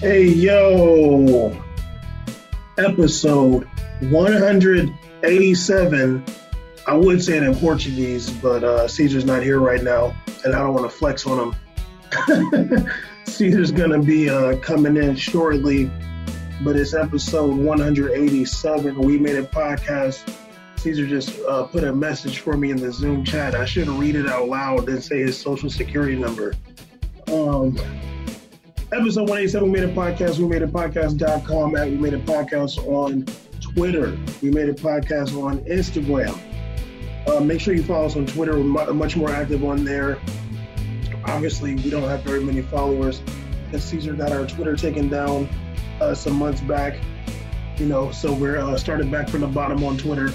Hey, yo, episode 187. I would say it in Portuguese, but uh, Caesar's not here right now, and I don't want to flex on him. Caesar's going to be uh, coming in shortly, but it's episode 187. We made a podcast. Caesar just uh, put a message for me in the Zoom chat. I should read it out loud and say his social security number. Um, episode 187, We Made a Podcast. We Made a Podcast.com. At We Made a Podcast on Twitter. We Made a Podcast on Instagram. Uh, make sure you follow us on Twitter. We're much more active on there. Obviously, we don't have very many followers because Caesar got our Twitter taken down uh, some months back. You know, so we're uh, starting back from the bottom on Twitter.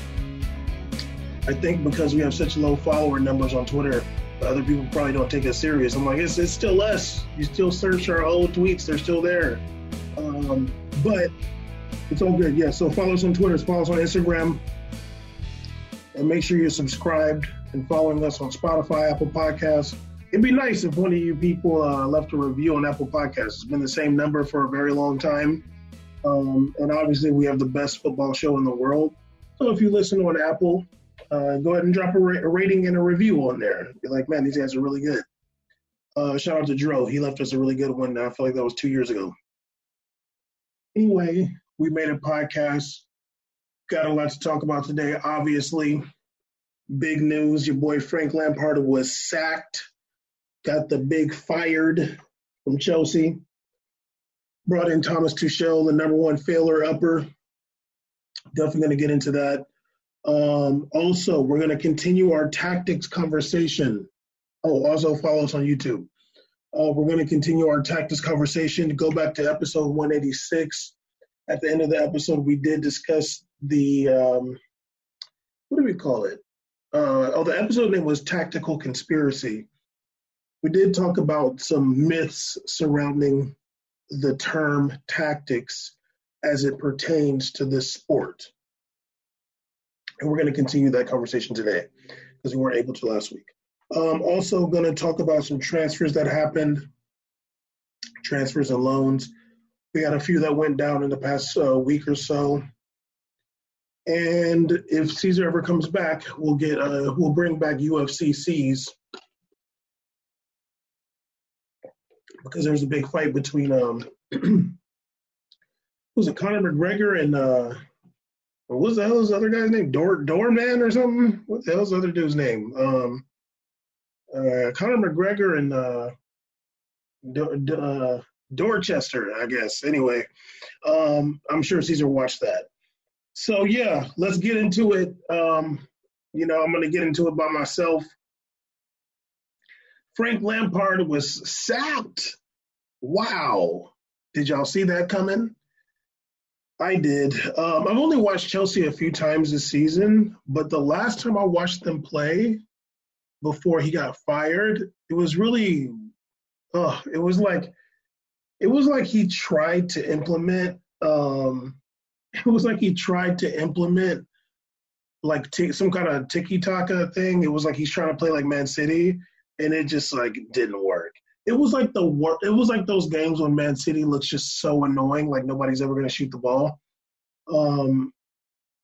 I think because we have such low follower numbers on Twitter, other people probably don't take us serious. I'm like, it's, it's still us. You still search our old tweets, they're still there. Um, but it's all good. Yeah, so follow us on Twitter, follow us on Instagram, and make sure you're subscribed and following us on Spotify, Apple Podcasts. It'd be nice if one of you people uh, left a review on Apple Podcasts. It's been the same number for a very long time. Um, and obviously, we have the best football show in the world. So if you listen on Apple, uh, go ahead and drop a, ra- a, rating and a review on there. Be like, man, these guys are really good. Uh, shout out to Dro. He left us a really good one. I feel like that was two years ago. Anyway, we made a podcast. Got a lot to talk about today. Obviously, big news. Your boy Frank Lampard was sacked. Got the big fired from Chelsea. Brought in Thomas Tuchel, the number one failure upper. Definitely going to get into that. Um, also, we're going to continue our tactics conversation. Oh, also follow us on YouTube. Uh, we're going to continue our tactics conversation. Go back to episode 186. At the end of the episode, we did discuss the um, what do we call it? Uh, oh, the episode name was Tactical Conspiracy. We did talk about some myths surrounding the term tactics as it pertains to this sport. And we're going to continue that conversation today because we weren't able to last week. Um, also, going to talk about some transfers that happened, transfers and loans. We had a few that went down in the past uh, week or so. And if Caesar ever comes back, we'll get uh, we'll bring back UFCCs because there's a big fight between um was it Conor McGregor and uh what was the hell his other guy's name? Door Doorman or something? What the hell's the other dude's name? Um, uh, Conor McGregor and uh, uh, Dorchester, I guess. Anyway, um, I'm sure Caesar watched that. So yeah, let's get into it. Um, you know, I'm gonna get into it by myself. Frank Lampard was sacked. Wow. Did y'all see that coming? I did. Um, I've only watched Chelsea a few times this season, but the last time I watched them play before he got fired, it was really, oh, it was like, it was like he tried to implement. Um, it was like he tried to implement like t- some kind of tiki taka thing. It was like he's trying to play like Man City, and it just like didn't work it was like the work. It was like those games when Man City looks just so annoying, like nobody's ever going to shoot the ball. Um,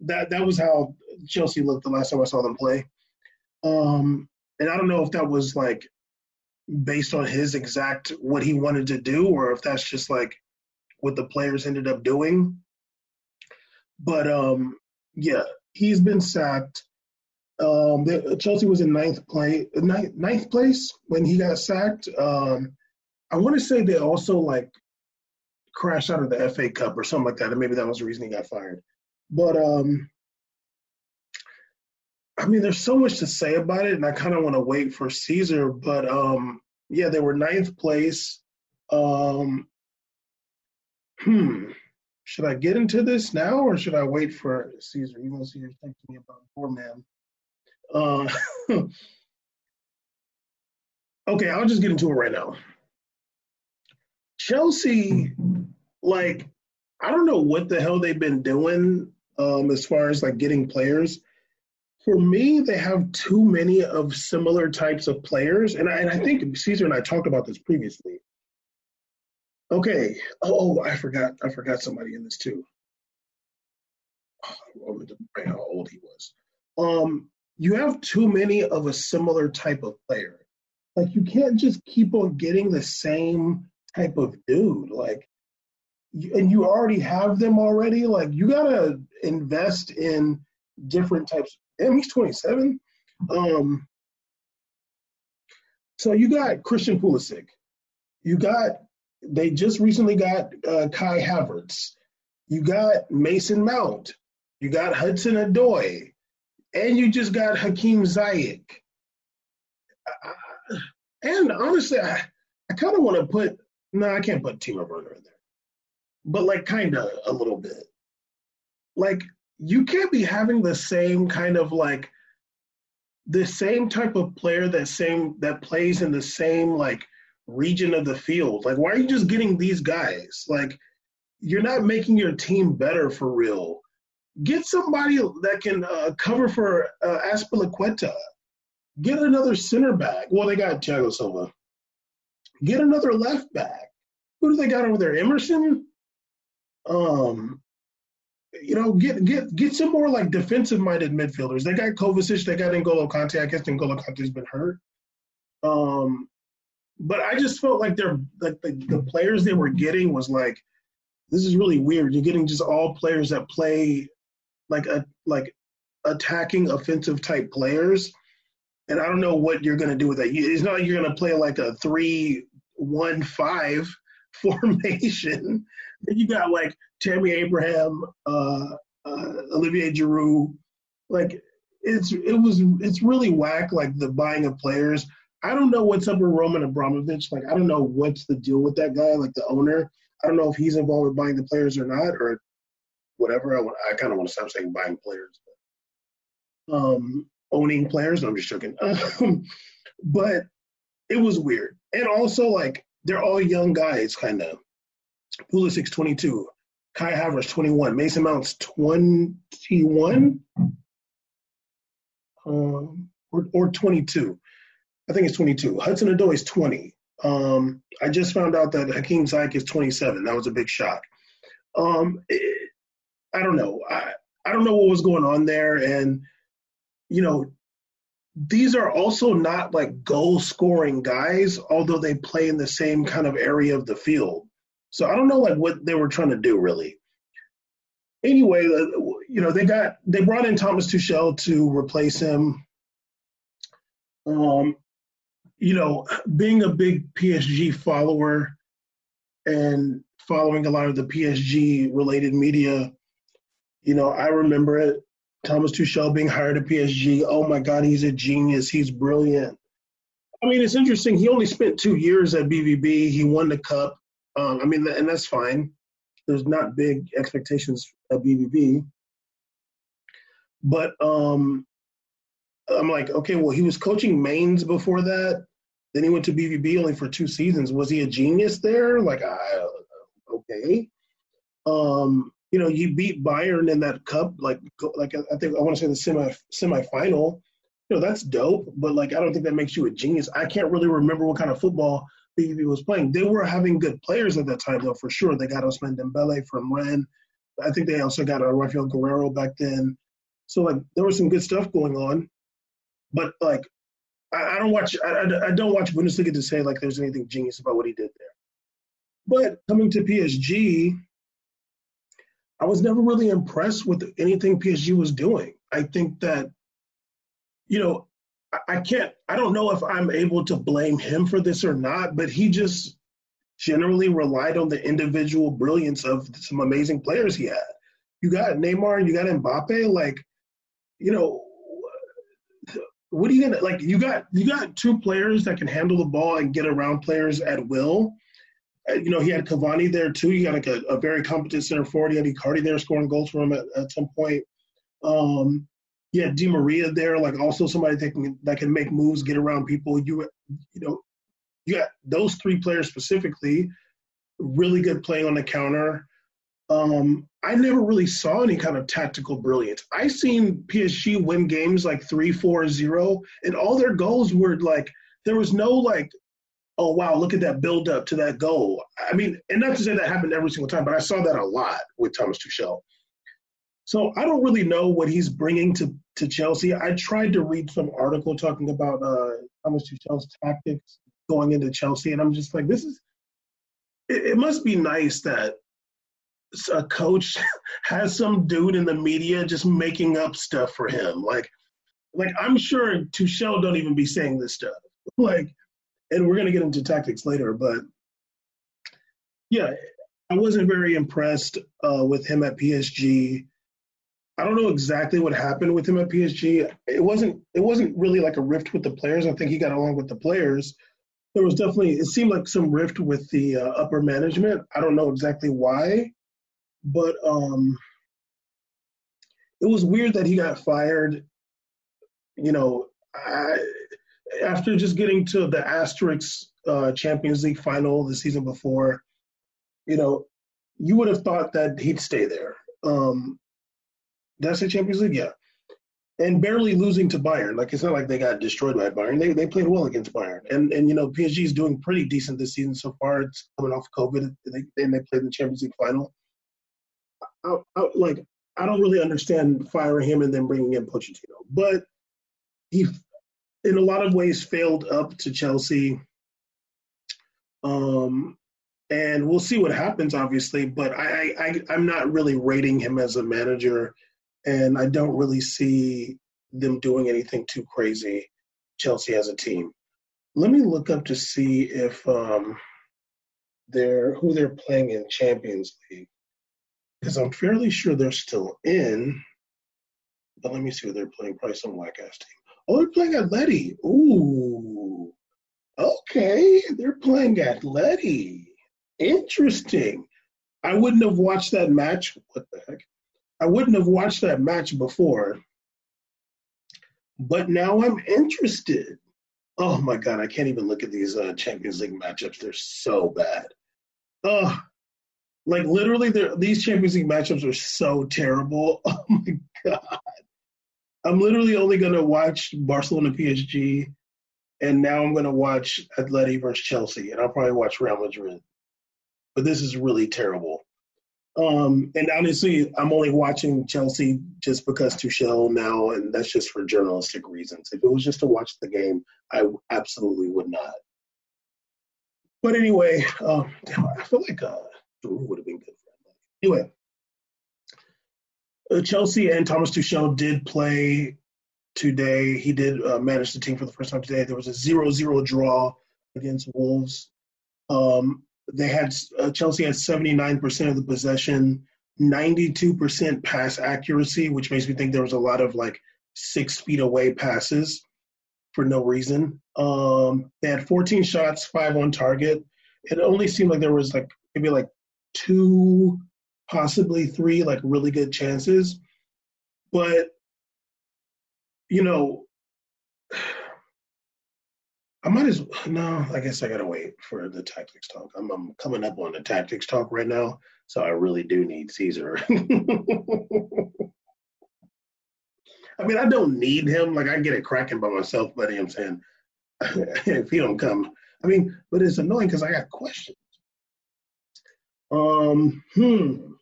that that was how Chelsea looked the last time I saw them play. Um, and I don't know if that was like based on his exact what he wanted to do, or if that's just like what the players ended up doing. But um, yeah, he's been sacked. Um, Chelsea was in ninth play, ninth, ninth place when he got sacked. Um, I want to say they also like crashed out of the FA Cup or something like that, and maybe that was the reason he got fired. But um, I mean, there's so much to say about it, and I kind of want to wait for Caesar. But um, yeah, they were ninth place. Um, hmm, should I get into this now, or should I wait for Caesar? You want to see your to about poor man. Uh, okay, I'll just get into it right now. Chelsea, like, I don't know what the hell they've been doing um, as far as like getting players. For me, they have too many of similar types of players, and I, and I think Caesar and I talked about this previously. Okay. Oh, oh I forgot. I forgot somebody in this too. Oh, I to how old he was. Um, you have too many of a similar type of player. Like you can't just keep on getting the same type of dude. Like, and you already have them already. Like you gotta invest in different types. Damn, he's 27. Um, so you got Christian Pulisic. You got they just recently got uh, Kai Havertz. You got Mason Mount. You got Hudson Odoi. And you just got Hakim. Uh, and honestly, I, I kind of want to put, no, I can't put Timo Werner in there. But like kind of a little bit. Like you can't be having the same kind of like the same type of player that same that plays in the same like region of the field. Like, why are you just getting these guys? Like, you're not making your team better for real. Get somebody that can uh, cover for uh, Azpilicueta. Get another center back. Well, they got Thiago Silva. Get another left back. Who do they got over there? Emerson. Um, you know, get get get some more like defensive minded midfielders. They got Kovacic. They got N'Golo Kante. I guess N'Golo Kante's been hurt. Um, but I just felt like they're like the, the players they were getting was like this is really weird. You're getting just all players that play like a like attacking offensive type players. And I don't know what you're going to do with that. It's not like you're going to play like a three one five formation. then you got like Tammy Abraham, uh, uh, Olivier Giroud. Like it's it was it's really whack. Like the buying of players. I don't know what's up with Roman Abramovich. Like, I don't know what's the deal with that guy, like the owner. I don't know if he's involved with buying the players or not, or whatever. I, I kind of want to stop saying buying players. But, um, owning players. I'm just joking. but it was weird, and also like they're all young guys, kind of. Pulisic's 22, Kai Havertz 21, Mason Mount's 21, um, or, or 22. I think it's 22. Hudson Odoi is 20. Um, I just found out that Hakim Ziyech is 27. That was a big shock. Um, I don't know. I, I don't know what was going on there. And, you know, these are also not like goal scoring guys, although they play in the same kind of area of the field. So I don't know like what they were trying to do really. Anyway, uh, you know, they got they brought in Thomas Tuchel to replace him. Um, you know, being a big PSG follower and following a lot of the PSG related media, you know, I remember it. Thomas Tuchel being hired at PSG. Oh my God, he's a genius. He's brilliant. I mean, it's interesting. He only spent two years at BVB. He won the cup. Um, I mean, and that's fine. There's not big expectations at BVB. But um, I'm like, okay, well, he was coaching Mainz before that. Then he went to BVB only for two seasons. Was he a genius there? Like, I, okay. Um, you know, you beat Bayern in that cup. Like, like I think I want to say the semi semifinal. You know, that's dope. But like, I don't think that makes you a genius. I can't really remember what kind of football BVB was playing. They were having good players at that time, though, for sure. They got Ousmane Dembele from Rennes. I think they also got uh, Raphaël Guerreiro back then. So like, there was some good stuff going on. But like, I, I don't watch I, I, don't watch Bundesliga to say like there's anything genius about what he did there. But coming to PSG, I was never really impressed with anything PSG was doing. I think that, you know, I, I can't, I don't know if I'm able to blame him for this or not, but he just generally relied on the individual brilliance of some amazing players he had. You got Neymar you got Mbappe, like, you know, what are you gonna like? You got you got two players that can handle the ball and get around players at will. Uh, you know, he had Cavani there too. You got like a, a, very competent center forward. He had Icardi there scoring goals for him at, at some point. Um, you had Di Maria there, like also somebody that can that can make moves, get around people. You you know, you got those three players specifically, really good playing on the counter. Um, I never really saw any kind of tactical brilliance. I seen PSG win games like 3 4 0, and all their goals were like, there was no like oh wow, look at that build up to that goal. I mean, and not to say that happened every single time, but I saw that a lot with Thomas Tuchel. So I don't really know what he's bringing to, to Chelsea. I tried to read some article talking about uh, Thomas Tuchel's tactics going into Chelsea, and I'm just like, this is. It, it must be nice that a coach has some dude in the media just making up stuff for him. Like, like I'm sure Tuchel don't even be saying this stuff. Like, and we're gonna get into tactics later, but yeah, I wasn't very impressed uh, with him at PSG. I don't know exactly what happened with him at PSG. It wasn't it wasn't really like a rift with the players. I think he got along with the players. There was definitely it seemed like some rift with the uh, upper management. I don't know exactly why, but um, it was weird that he got fired. You know, I, after just getting to the Asterix uh, Champions League final the season before, you know, you would have thought that he'd stay there. Um, that's the Champions League, yeah. And barely losing to Bayern. Like it's not like they got destroyed by Bayern. They they played well against Bayern. And and you know PSG is doing pretty decent this season so far. It's coming off COVID. They, and they played the Champions League final. I, I, like I don't really understand firing him and then bringing in Pochettino, but he, in a lot of ways, failed up to Chelsea. Um, and we'll see what happens, obviously. But I, I, I'm not really rating him as a manager and I don't really see them doing anything too crazy. Chelsea as a team. Let me look up to see if um, they're who they're playing in Champions League because I'm fairly sure they're still in. But let me see who they're playing. Probably some whack ass team. Oh, they're playing Atleti. Ooh, okay, they're playing Atleti. Interesting. I wouldn't have watched that match. What the heck? I wouldn't have watched that match before, but now I'm interested. Oh my god, I can't even look at these uh, Champions League matchups. They're so bad. Oh, like literally, these Champions League matchups are so terrible. Oh my god, I'm literally only gonna watch Barcelona PSG, and now I'm gonna watch Atleti versus Chelsea, and I'll probably watch Real Madrid. But this is really terrible. Um, and honestly, I'm only watching Chelsea just because Tuchel now, and that's just for journalistic reasons. If it was just to watch the game, I absolutely would not. But anyway, um, I feel like uh, Giroud would have been good. Anyway, Chelsea and Thomas Tuchel did play today. He did uh, manage the team for the first time today. There was a 0-0 draw against Wolves. Um, they had uh, Chelsea had 79% of the possession, 92% pass accuracy, which makes me think there was a lot of like six feet away passes for no reason. Um, they had 14 shots, five on target. It only seemed like there was like maybe like two, possibly three, like really good chances. But, you know, I might as well, no. I guess I gotta wait for the tactics talk. I'm, I'm coming up on the tactics talk right now, so I really do need Caesar. I mean, I don't need him. Like I get it cracking by myself, buddy. I'm saying if he don't come, I mean, but it's annoying because I got questions. Um, hmm.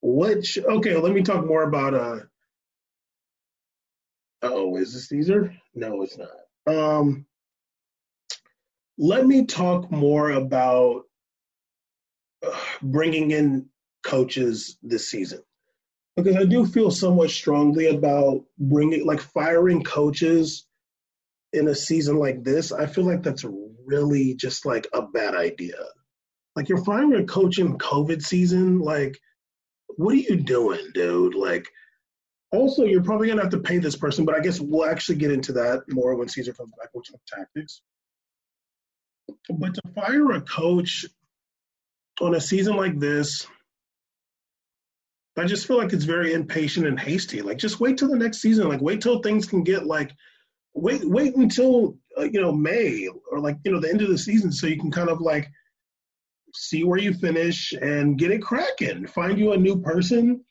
Which okay, let me talk more about uh. Oh, is this Caesar? No, it's not. Um, let me talk more about uh, bringing in coaches this season because I do feel somewhat strongly about bringing, like, firing coaches in a season like this. I feel like that's really just like a bad idea. Like, you're firing a coach in COVID season. Like, what are you doing, dude? Like, also, you're probably gonna have to pay this person, but I guess we'll actually get into that more when Caesar comes back with some tactics. But to fire a coach on a season like this, I just feel like it's very impatient and hasty. Like, just wait till the next season. Like, wait till things can get like, wait, wait until uh, you know May or like you know the end of the season, so you can kind of like see where you finish and get it cracking. Find you a new person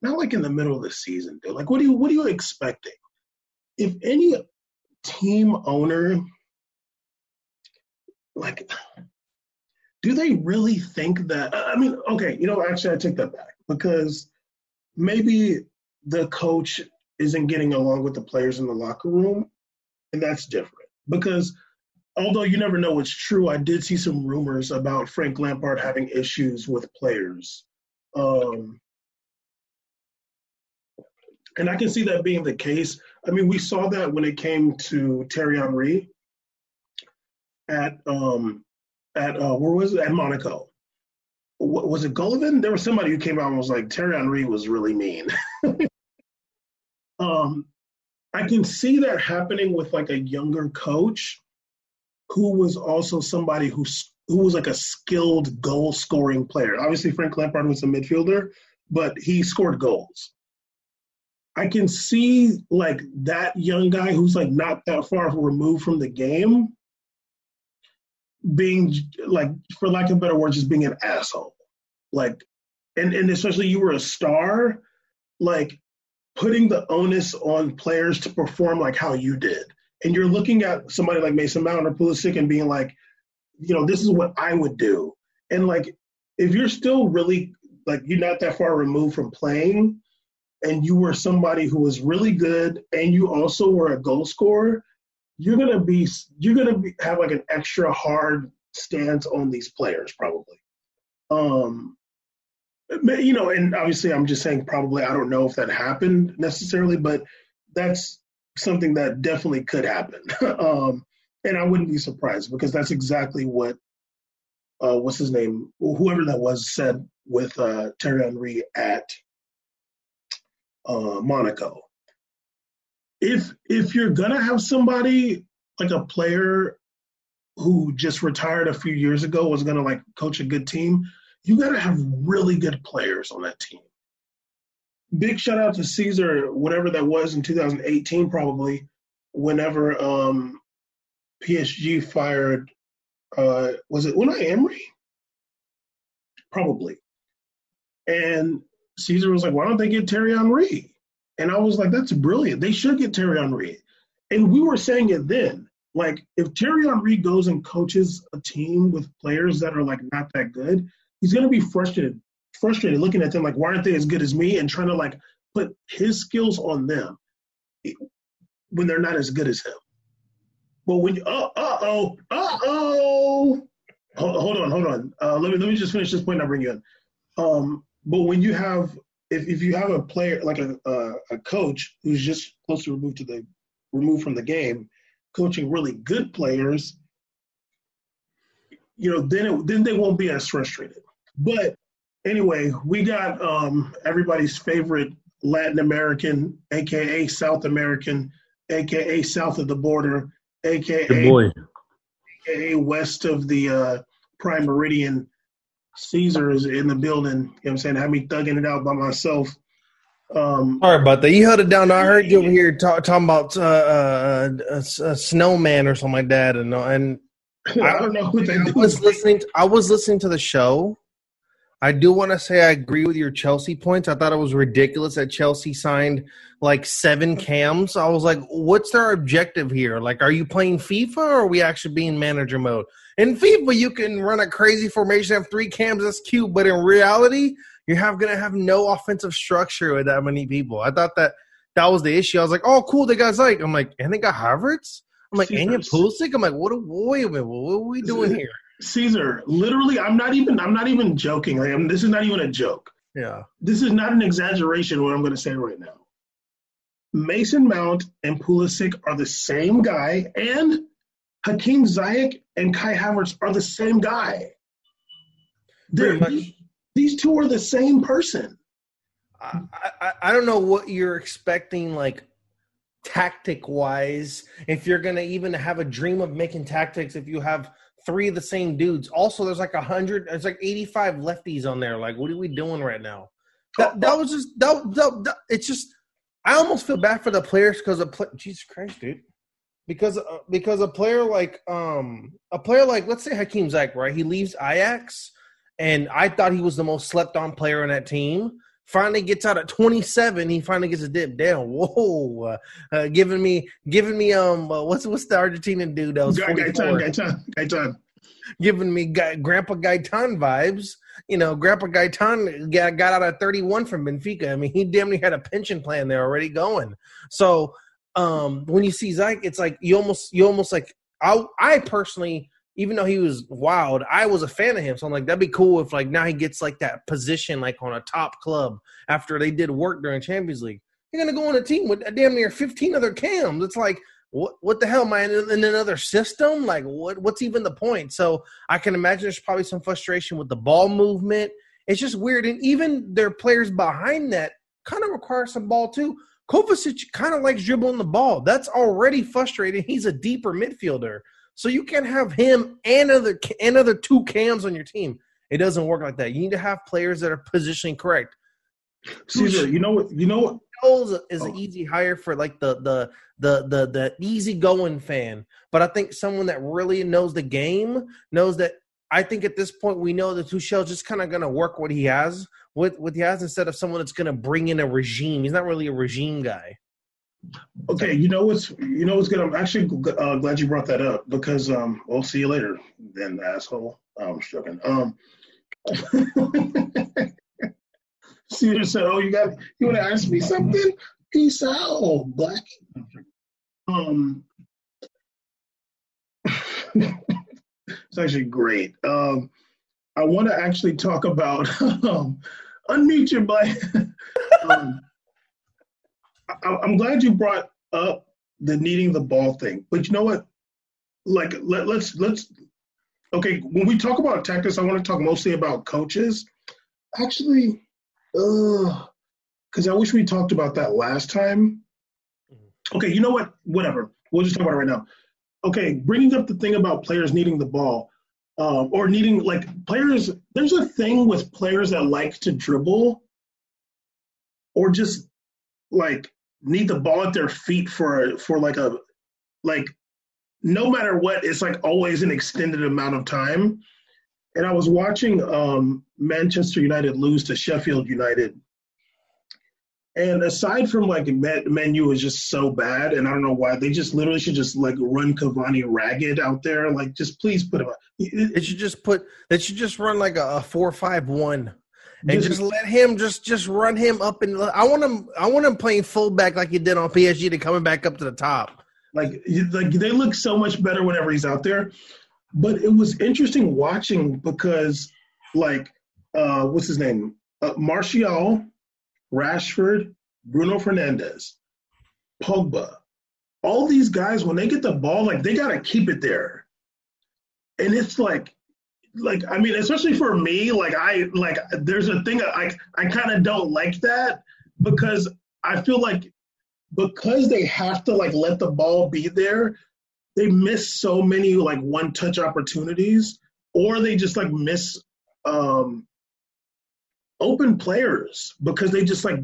not like in the middle of the season, dude. Like, what are you what are you expecting? If any team owner like, do they really think that? I mean, okay, you know, actually, I take that back because maybe the coach isn't getting along with the players in the locker room, and that's different because although you never know what's true, I did see some rumors about Frank Lampard having issues with players. Um, and I can see that being the case. I mean, we saw that when it came to Terry Henry at um, at uh, where was it at Monaco? was it Golovin? There was somebody who came out and was like, Terry Henry was really mean. um, I can see that happening with like a younger coach who was also somebody who who was like a skilled goal scoring player. Obviously, Frank Lampard was a midfielder, but he scored goals. I can see like that young guy who's like not that far removed from the game being like, for lack of better words, just being an asshole. Like, and, and especially you were a star, like putting the onus on players to perform like how you did. And you're looking at somebody like Mason Mount or Pulisic and being like, you know, this is what I would do. And like, if you're still really like you're not that far removed from playing, and you were somebody who was really good, and you also were a goal scorer, you're gonna be you're gonna be, have like an extra hard stance on these players probably. Um, you know, and obviously I'm just saying probably I don't know if that happened necessarily, but that's something that definitely could happen. um, and I wouldn't be surprised because that's exactly what uh, what's his name, whoever that was, said with uh, Thierry Henry at uh, Monaco if if you're gonna have somebody like a player who just retired a few years ago was gonna like coach a good team, you gotta have really good players on that team. Big shout out to Caesar, whatever that was in 2018, probably, whenever um, PSG fired uh, was it Unai Emery? Probably. And Caesar was like, why don't they get Terry Henry? And I was like, that's brilliant. They should get Terry Henry. And we were saying it then. Like, if Terry Henry goes and coaches a team with players that are like not that good, he's gonna be frustrated, frustrated looking at them like, why aren't they as good as me? And trying to like put his skills on them when they're not as good as him. But when you, uh, oh, uh oh, hold on, hold on. Uh, let me let me just finish this point. I'll bring you in. Um, but when you have if, if you have a player like a, a, a coach who's just close to removed to the removed from the game, coaching really good players, you know, then it, then they won't be as frustrated. But anyway, we got um, everybody's favorite Latin American, aka South American, aka south of the border, aka aka west of the uh, prime meridian, Caesar is in the building. You know what I'm saying? Had me thugging it out by myself. Um, Sorry about that. You held it down. I heard you over here talk, talking about uh, uh, a, a, snowman or something like that, and and I don't know who they I was listening. To, I was listening to the show. I do want to say I agree with your Chelsea points. I thought it was ridiculous that Chelsea signed like seven cams. I was like, what's their objective here? Like, are you playing FIFA or are we actually being manager mode? In FIFA, you can run a crazy formation, have three cams, that's cute. But in reality, you're have, gonna have no offensive structure with that many people. I thought that that was the issue. I was like, oh, cool, they got like, I'm like, and they got Havertz. I'm like, and you're Pulisic. I'm like, what? Wait a minute, what are we doing here? Caesar, literally, I'm not even. I'm not even joking. Like, I'm, this is not even a joke. Yeah. This is not an exaggeration. What I'm going to say right now. Mason Mount and Pulisic are the same guy, and Hakim Ziyech and Kai Havertz are the same guy. These, these two are the same person. I, I, I don't know what you're expecting, like tactic wise. If you're gonna even have a dream of making tactics, if you have three of the same dudes. Also, there's like a hundred, there's like 85 lefties on there. Like, what are we doing right now? That, that was just that, that, that, It's just I almost feel bad for the players because of Jesus Christ, dude. Because uh, because a player like um a player like let's say Hakim Ziyech, right? He leaves Ajax, and I thought he was the most slept on player on that team. Finally gets out at 27. He finally gets a dip down. Whoa, uh, uh, giving me giving me um uh, what's what's the Argentinian dude that was 44? Gaitan, Gaitan, Gaitan. giving me guy, Grandpa Gaitan vibes. You know, Grandpa Gaitan got, got out at 31 from Benfica. I mean, he damn near had a pension plan there already going. So um, when you see Zach, it's like you almost you almost like I I personally even though he was wild, I was a fan of him. So I'm like, that'd be cool if like now he gets like that position like on a top club after they did work during Champions League. You're gonna go on a team with a damn near 15 other cams. It's like what what the hell am I in, in another system? Like what what's even the point? So I can imagine there's probably some frustration with the ball movement. It's just weird, and even their players behind that kind of require some ball too. Kovacic kind of likes dribbling the ball. That's already frustrating. He's a deeper midfielder. So you can't have him and other and other two cams on your team. It doesn't work like that. You need to have players that are positioning correct. Caesar, you know what? You know what? Is an oh. easy hire for like the the the the the easy going fan, but I think someone that really knows the game knows that. I think at this point we know that Tuchel's just kind of going to work what he has with what he has instead of someone that's going to bring in a regime. He's not really a regime guy. Okay, you know what's you know what's good. I'm actually uh, glad you brought that up because um, we'll see you later, then asshole. I'm joking. Um, Cedar said, "Oh, you got you want to ask me something? Peace out, black." Um, it's actually great. Um, I want to actually talk about um, unmute your black. um, I, am glad you brought up the needing the ball thing, but you know what? Like, let, let's let's. Okay, when we talk about tactics, I want to talk mostly about coaches. Actually, uh, because I wish we talked about that last time. Mm-hmm. Okay, you know what? Whatever. We'll just talk about it right now. Okay, bringing up the thing about players needing the ball, um, or needing like players. There's a thing with players that like to dribble, or just like need the ball at their feet for for like a like no matter what it's like always an extended amount of time. And i was watching um manchester united lose to sheffield united. And aside from like Man U is just so bad and i don't know why they just literally should just like run cavani ragged out there. Like just please put him it should just put they should just run like a, a four five one and just, just, let him just just run him up and I want him I want him playing fullback like he did on PSG to coming back up to the top. Like like they look so much better whenever he's out there. But it was interesting watching because like uh what's his name? Uh, Martial, Rashford, Bruno Fernandes, Pogba. All these guys when they get the ball like they got to keep it there. And it's like like I mean, especially for me, like I like there's a thing I I kind of don't like that because I feel like because they have to like let the ball be there, they miss so many like one touch opportunities, or they just like miss um open players because they just like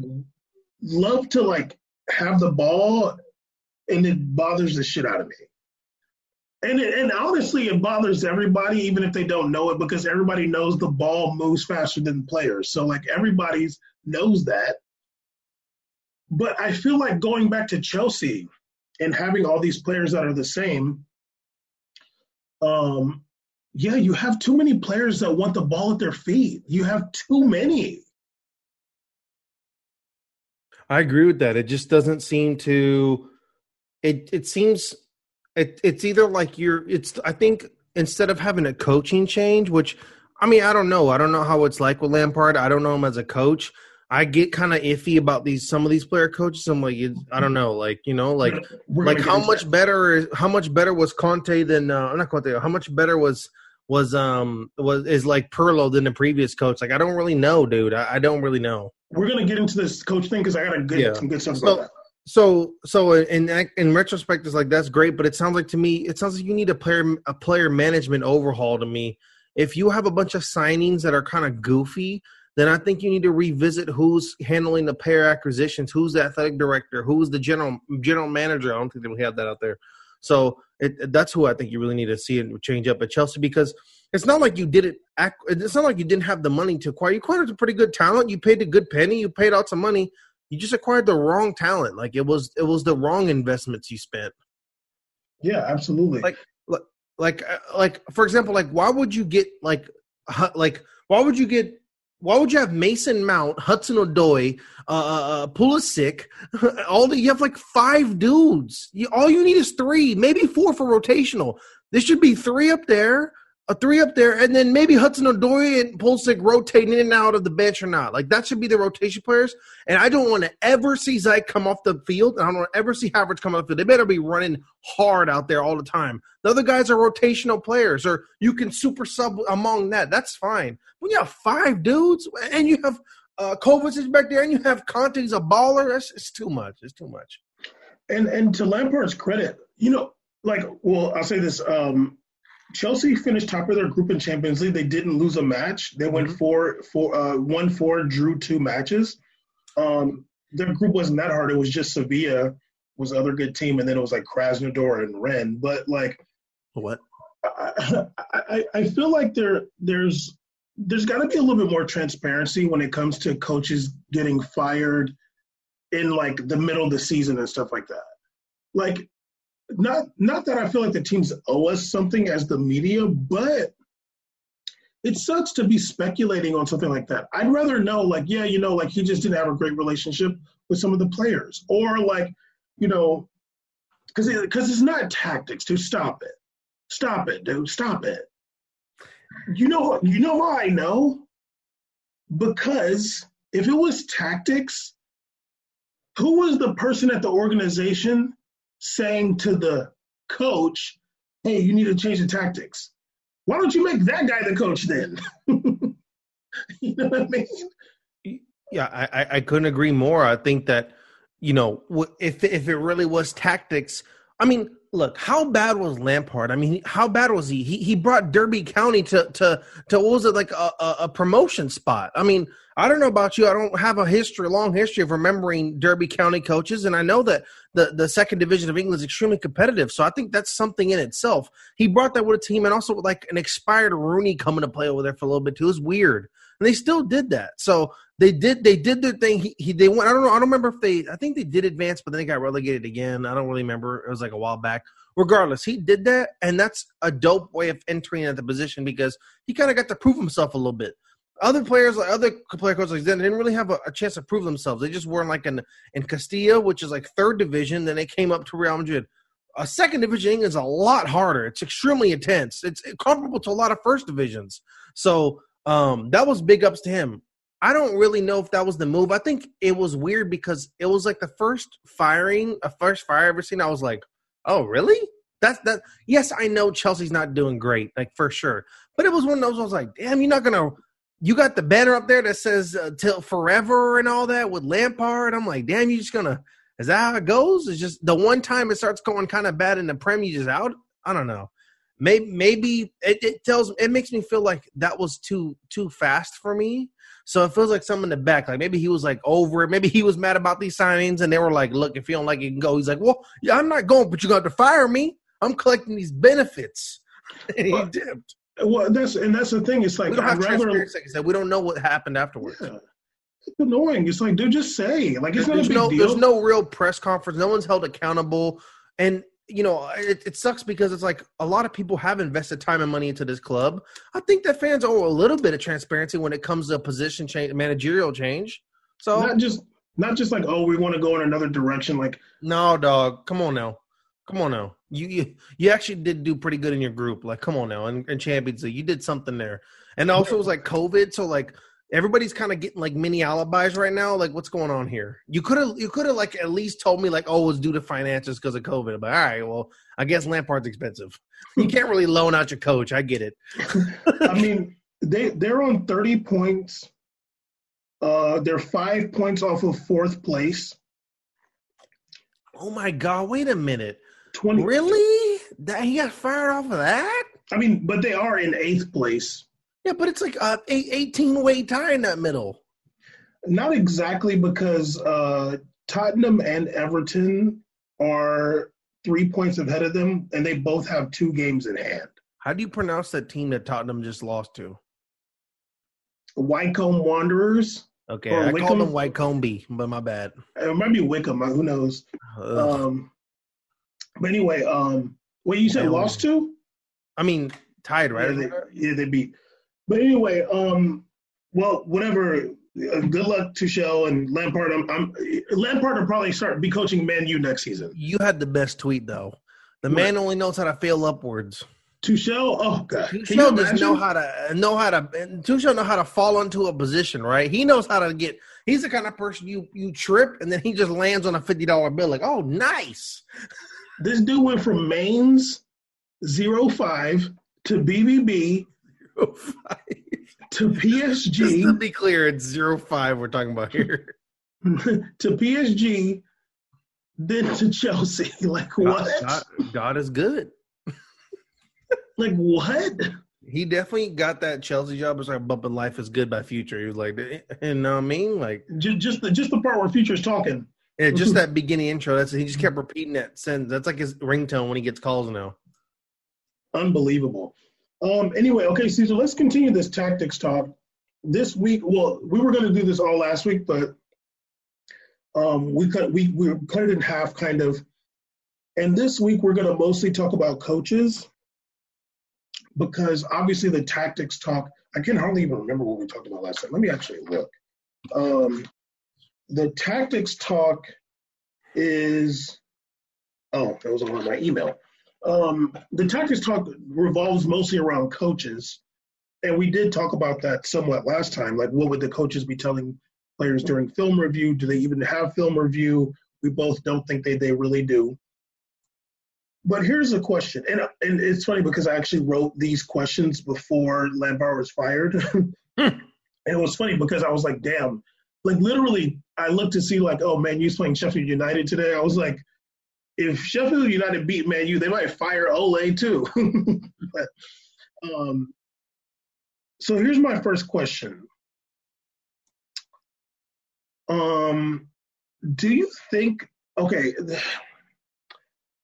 love to like have the ball and it bothers the shit out of me. And it, and honestly, it bothers everybody, even if they don't know it, because everybody knows the ball moves faster than players. So like everybody's knows that. But I feel like going back to Chelsea and having all these players that are the same. Um, yeah, you have too many players that want the ball at their feet. You have too many. I agree with that. It just doesn't seem to. It it seems it, it's either like you're. It's. I think instead of having a coaching change, which I mean, I don't know. I don't know how it's like with Lampard. I don't know him as a coach. I get kind of iffy about these some of these player coaches. I'm like, I don't know, like you know, like like how much that. better how much better was Conte than uh, not Conte? How much better was was um was is like Pirlo than the previous coach? Like I don't really know, dude. I, I don't really know. We're gonna get into this coach thing because I got a good yeah. some good stuff so, about that so so in in retrospect it's like that's great but it sounds like to me it sounds like you need a player a player management overhaul to me. If you have a bunch of signings that are kind of goofy then i think you need to revisit who's handling the player acquisitions who's the athletic director who's the general general manager. I don't think we have that out there. So it, that's who i think you really need to see and change up at chelsea because it's not like you did it it's not like you didn't have the money to acquire. You acquired a pretty good talent. You paid a good penny. You paid out some money you just acquired the wrong talent. Like it was it was the wrong investments you spent. Yeah, absolutely. Like like uh, like for example, like why would you get like like why would you get why would you have Mason Mount, Hudson Odoi, uh, uh, uh Pulisic, all the you have like five dudes. You, all you need is three, maybe four for rotational. There should be three up there a three up there, and then maybe Hudson Odoi and Pulisic rotating in and out of the bench or not. Like that should be the rotation players. And I don't want to ever see Zayt come off the field. I don't want to ever see Havertz come off the field. They better be running hard out there all the time. The other guys are rotational players, or you can super sub among that. That's fine. When you have five dudes and you have uh, Kovacic back there, and you have Kante's a baller, that's it's too much. It's too much. And and to Lampard's credit, you know, like well, I'll say this. Um, Chelsea finished top of their group in Champions League. They didn't lose a match. They went mm-hmm. four, four, uh, one, four, drew two matches. Um, their group wasn't that hard. It was just Sevilla was the other good team, and then it was like Krasnodar and Rennes. But like, what? I, I, I feel like there there's there's got to be a little bit more transparency when it comes to coaches getting fired in like the middle of the season and stuff like that. Like not not that I feel like the teams owe us something as the media, but it sucks to be speculating on something like that. I'd rather know, like, yeah, you know, like he just didn't have a great relationship with some of the players, or like, you know, because because it's not tactics. To stop it, stop it, dude, stop it. You know, you know why I know? Because if it was tactics, who was the person at the organization saying to the coach, hey, you need to change the tactics. Why don't you make that guy the coach then? you know what I mean? Yeah, I, I couldn't agree more. I think that, you know, if if it really was tactics, I mean, look, how bad was Lampard? I mean, how bad was he? He he brought Derby County to to to what was it like a, a, promotion spot? I mean, I don't know about you. I don't have a history, long history of remembering Derby County coaches, and I know that the the second division of England is extremely competitive. So I think that's something in itself. He brought that with a team, and also with like an expired Rooney coming to play over there for a little bit too. It was weird, and they still did that. So they did they did their thing. He, he they went. I don't know. I don't remember if they. I think they did advance, but then they got relegated again. I don't really remember. It was like a while back. Regardless, he did that, and that's a dope way of entering at the position because he kind of got to prove himself a little bit other players, like other player coaches, like they didn't really have a, a, chance to prove themselves. They just were like in in Castilla, which is like third division. Then they came up to Real Madrid. A second division is a lot harder. It's extremely intense. It's comparable to a lot of first divisions. So um, that was big ups to him. I don't really know if that was the move. I think it was weird because it was like the first firing, a first fire I ever seen. I was like, oh, really? That's that. Yes, I know Chelsea's not doing great, like for sure. But it was one of those. I was like, damn, you're not gonna you got the banner up there that says uh, "till forever" and all that with Lampard. I'm like, damn, you just gonna? Is that how it goes? It's just the one time it starts going kind of bad in the Prem, you just out. I don't know. Maybe maybe it, it tells it makes me feel like that was too too fast for me. So it feels like something in the back. Like maybe he was like over it. Maybe he was mad about these signings, and they were like, "Look, if you don't like it, you can go." He's like, "Well, yeah, I'm not going, but you got to fire me. I'm collecting these benefits." and he dipped. Well, that's and that's the thing. It's like we don't have rather, like said, we don't know what happened afterwards. Yeah. It's annoying. It's like, dude, just say. Like, it's there's, not a big no, deal. There's no real press conference. No one's held accountable, and you know, it, it, sucks because it's like a lot of people have invested time and money into this club. I think that fans owe a little bit of transparency when it comes to position change, managerial change. So not just not just like, oh, we want to go in another direction. Like, no, dog, come on now. Come on now. You, you you actually did do pretty good in your group. Like, come on now, in, in Champions League, you did something there. And also, it was like COVID, so like everybody's kind of getting like mini alibis right now. Like, what's going on here? You could have you could have like at least told me like, oh, it was due to finances because of COVID. But all right, well, I guess Lampard's expensive. You can't really loan out your coach. I get it. I mean, they they're on thirty points. Uh, they're five points off of fourth place. Oh my god! Wait a minute. 20. Really? That he got fired off of that? I mean, but they are in eighth place. Yeah, but it's like a 18 way tie in that middle. Not exactly because uh, Tottenham and Everton are three points ahead of them, and they both have two games in hand. How do you pronounce that team that Tottenham just lost to? Wycombe Wanderers. Okay, I Wycombe? called them Wycombe, but my bad. It might be Wickham. Who knows? Um, but anyway, um, what you said lost to? I mean, tied, right? Yeah, they, yeah, they beat. But anyway, um, well, whatever. Uh, good luck to Shell and Lampard. I'm, I'm Lampard will probably start be coaching Man U next season. You had the best tweet though. The what? man only knows how to fail upwards. Tuchel, oh god, Tuchel does know how to know how to Tuchel know how to fall into a position, right? He knows how to get. He's the kind of person you you trip and then he just lands on a fifty dollar bill, like, oh, nice. This dude went from Mainz zero five to BVB zero five to PSG. Just to be clear, it's zero five we're talking about here. to PSG, then to Chelsea. Like God, what? God, God is good. like what? He definitely got that Chelsea job. It's like bumping life is good by Future. He was like, and know what I mean, like just just the, just the part where Future's talking. Yeah, just that beginning intro. That's he just kept repeating that sentence. That's like his ringtone when he gets calls now. Unbelievable. Um. Anyway, okay, Caesar. Let's continue this tactics talk. This week, well, we were going to do this all last week, but um, we cut we we cut it in half, kind of. And this week, we're going to mostly talk about coaches because obviously the tactics talk. I can hardly even remember what we talked about last time. Let me actually look. Um, the tactics talk is oh, that was on my email. Um, the tactics talk revolves mostly around coaches, and we did talk about that somewhat last time. Like, what would the coaches be telling players during film review? Do they even have film review? We both don't think they they really do. But here's a question, and and it's funny because I actually wrote these questions before Lampard was fired. and it was funny because I was like, damn, like literally, I looked to see like, oh man, you's playing Sheffield United today. I was like, if Sheffield United beat Man U, they might fire Ole too. but, um, so here's my first question. Um, do you think? Okay,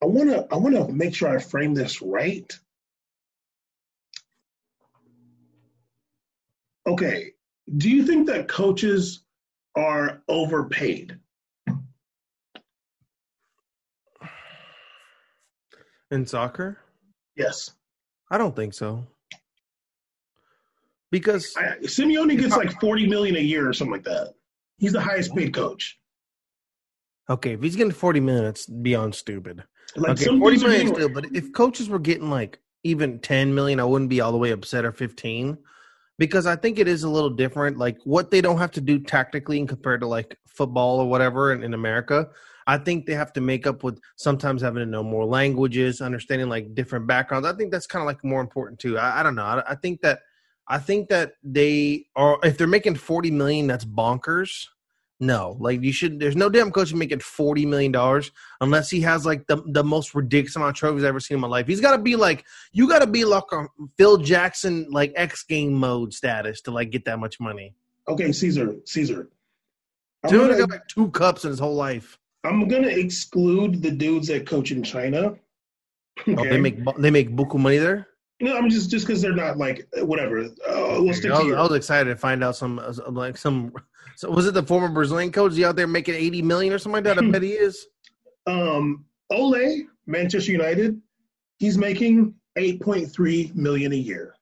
I wanna I wanna make sure I frame this right. Okay, do you think that coaches are overpaid? In soccer? Yes. I don't think so. Because I, Simeone gets like forty million a year or something like that. He's the highest paid coach. Okay, if he's getting forty million, it's beyond stupid. Like okay, forty million still, but if coaches were getting like even ten million, I wouldn't be all the way upset or fifteen. Because I think it is a little different. Like what they don't have to do tactically and compared to like football or whatever in, in America. I think they have to make up with sometimes having to know more languages, understanding like different backgrounds. I think that's kind of like more important too. I, I don't know. I, I, think that I think that they are if they're making forty million, that's bonkers. No, like you should. There's no damn coach making forty million dollars unless he has like the the most ridiculous amount of trophies I've ever seen in my life. He's got to be like you got to be like a Phil Jackson like X game mode status to like get that much money. Okay, Caesar, Caesar. Dude gonna, got like two cups in his whole life. I'm gonna exclude the dudes that coach in China. Okay? Oh, they make they make buku money there. No, I'm just just because they're not like whatever. Uh, we'll stick I, was, to I was excited to find out some like some. So was it the former Brazilian coach? Is he out there making 80 million or something like that? I bet he is. Um, Ole, Manchester United, he's making 8.3 million a year.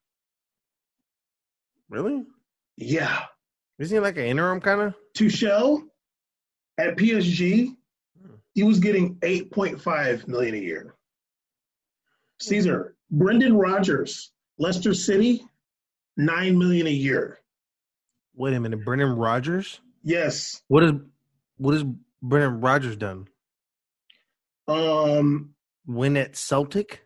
Really? Yeah. Isn't he like an interim kind of? Tuchel at PSG, he was getting 8.5 million a year. Caesar, Brendan Rodgers, Leicester City, nine million a year. Wait a minute, Brendan Rodgers? Yes. What is what has Brendan Rodgers done? Um, win at Celtic.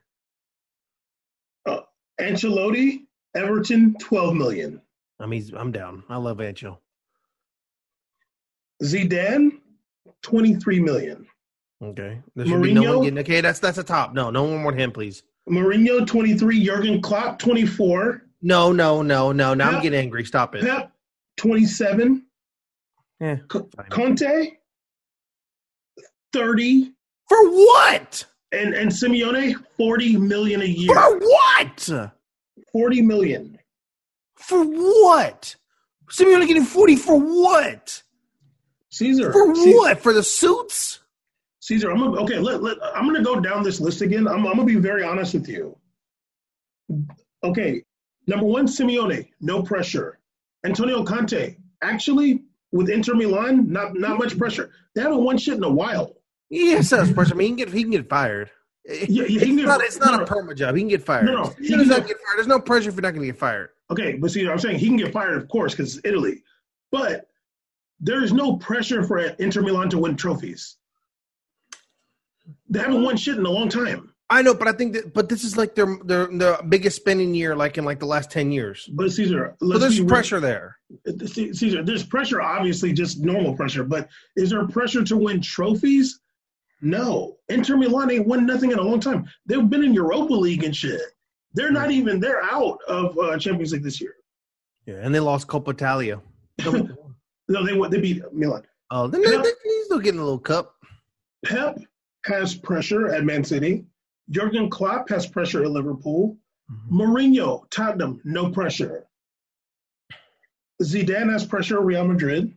Uh, Ancelotti, Everton, twelve million. I mean, I'm down. I love Ancelotti. Zidane, twenty three million. Okay. There should Mourinho, be no one getting okay, that's that's a top. No, no one more than him, please. Mourinho, 23. Jurgen Klopp, 24. No, no, no, no. Now Pep, I'm getting angry. Stop it. Pep, 27. Yeah, Conte, 30. For what? And and Simeone, 40 million a year. For what? 40 million. For what? Simeone getting 40 for what? Caesar. For Caesar. what? For the suits? Caesar, I'm gonna, okay. Let, let, I'm going to go down this list again. I'm, I'm going to be very honest with you. Okay, number one, Simeone, no pressure. Antonio Conte, actually with Inter Milan, not not much pressure. They haven't won shit in a while. Yes, that's pressure. I mean, he can get he can get fired. Yeah, it's, get, not, it's not no, a perma job. He can get fired. No, no, he, he does not get fired. There's no pressure if you're not going to get fired. Okay, but see, I'm saying he can get fired, of course, because it's Italy. But there is no pressure for Inter Milan to win trophies. They haven't won shit in a long time. I know, but I think that, but this is like their their the biggest spending year, like in like the last ten years. But Caesar, so there's pressure there. Caesar, there's pressure, obviously, just normal pressure. But is there pressure to win trophies? No. Inter Milan ain't won nothing in a long time. They've been in Europa League and shit. They're not even. They're out of uh, Champions League this year. Yeah, and they lost Coppa Italia. no, they they beat Milan. Oh, then Pep, they, are still getting a little cup. Pep has pressure at Man City. Jurgen Klopp has pressure at Liverpool. Mm-hmm. Mourinho, Tottenham, no pressure. Zidane has pressure at Real Madrid.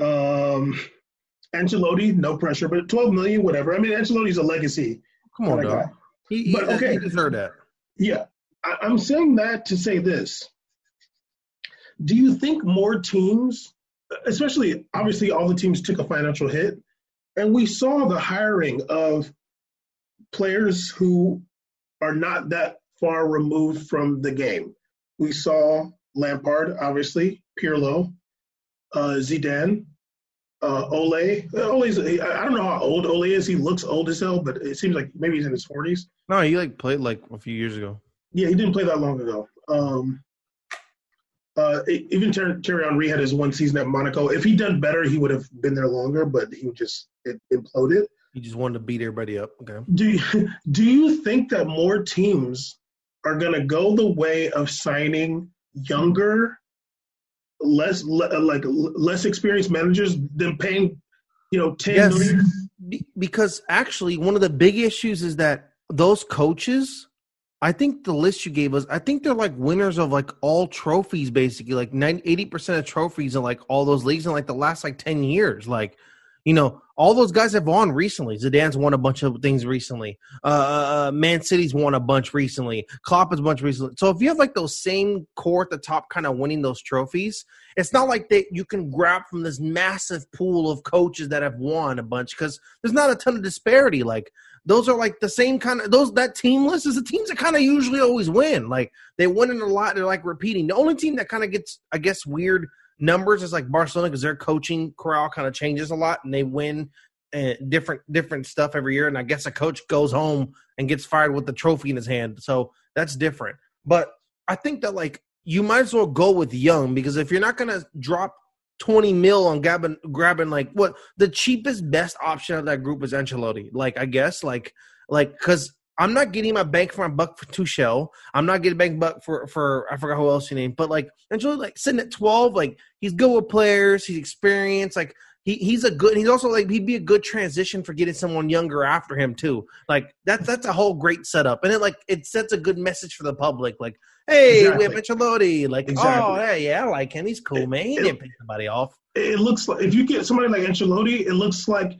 Um, Ancelotti, no pressure, but 12 million, whatever. I mean, Ancelotti's a legacy. Come on, dog. He, he, but okay, he deserved that. Yeah, I, I'm saying that to say this. Do you think more teams, especially obviously all the teams took a financial hit, and we saw the hiring of players who are not that far removed from the game. We saw Lampard, obviously, Pirlo, uh, Zidane, uh, Ole. Ole's, I don't know how old Ole is. He looks old as hell, but it seems like maybe he's in his 40s. No, he like played like a few years ago. Yeah, he didn't play that long ago. Um, uh, even Ter- Thierry Henry had his one season at Monaco. If he'd done better, he would have been there longer, but he just it imploded. He just wanted to beat everybody up. Okay. Do you, do you think that more teams are going to go the way of signing younger, less le, like less experienced managers than paying, you know, ten yes. million? Because actually, one of the big issues is that those coaches. I think the list you gave us, I think they're like winners of like all trophies, basically, like 90, 80% of trophies in like all those leagues in like the last like 10 years. Like, you know, all those guys have won recently. Zidane's won a bunch of things recently. Uh, uh, uh, Man City's won a bunch recently. Klopp has a bunch recently. So if you have like those same core at the top, kind of winning those trophies, it's not like that you can grab from this massive pool of coaches that have won a bunch because there's not a ton of disparity. Like those are like the same kind of those that team list is the teams that kind of usually always win. Like they win in a lot. They're like repeating. The only team that kind of gets, I guess, weird numbers is like Barcelona because their coaching corral kind of changes a lot and they win uh, different different stuff every year. And I guess a coach goes home and gets fired with the trophy in his hand, so that's different. But I think that like you might as well go with young because if you're not gonna drop 20 mil on grabbing grabbing like what the cheapest best option of that group is Ancelotti. Like I guess like like because I'm not getting my bank for my buck for Tuchel. I'm not getting bank buck for for I forgot who else you named, but like Angelo like sitting at 12, like he's good with players, he's experienced, like he he's a good. He's also like he'd be a good transition for getting someone younger after him too. Like that's that's a whole great setup, and it like it sets a good message for the public. Like, hey, exactly. we have Ancelotti. Like, oh, exactly. oh, yeah, I like him. He's cool, man. He it, didn't pick somebody off. It looks like if you get somebody like Ancelotti, it looks like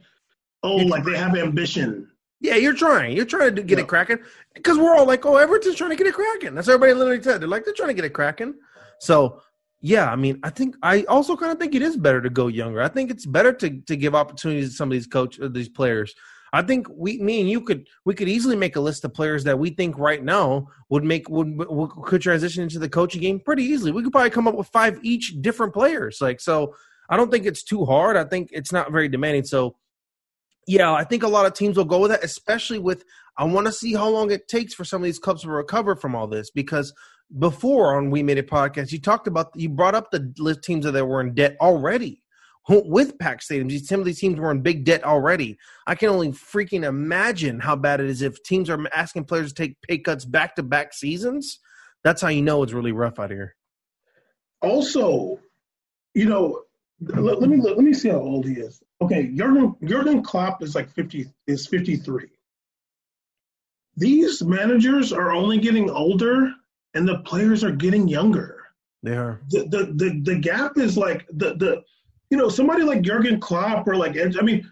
oh, like they have ambition yeah, you're trying. You're trying to get it cracking because we're all like, "Oh, Everton's trying to get it cracking." That's everybody literally said. They're like, they're trying to get it cracking. So, yeah, I mean, I think I also kind of think it is better to go younger. I think it's better to to give opportunities to some of these coach uh, these players. I think we, me and you could we could easily make a list of players that we think right now would make would, would could transition into the coaching game pretty easily. We could probably come up with five each different players. Like so, I don't think it's too hard. I think it's not very demanding. So yeah, I think a lot of teams will go with that, especially with I want to see how long it takes for some of these clubs to recover from all this because before on We Made It podcast, you talked about you brought up the list teams that were in debt already with packed stadiums. Some of these teams were in big debt already. I can only freaking imagine how bad it is if teams are asking players to take pay cuts back to back seasons. That's how you know it's really rough out here. Also, you know, let, let me let me see how old he is. Okay, Jurgen Jurgen Klopp is like fifty is fifty three. These managers are only getting older, and the players are getting younger. They are. The the the, the gap is like the the you know somebody like Jurgen Klopp or like I mean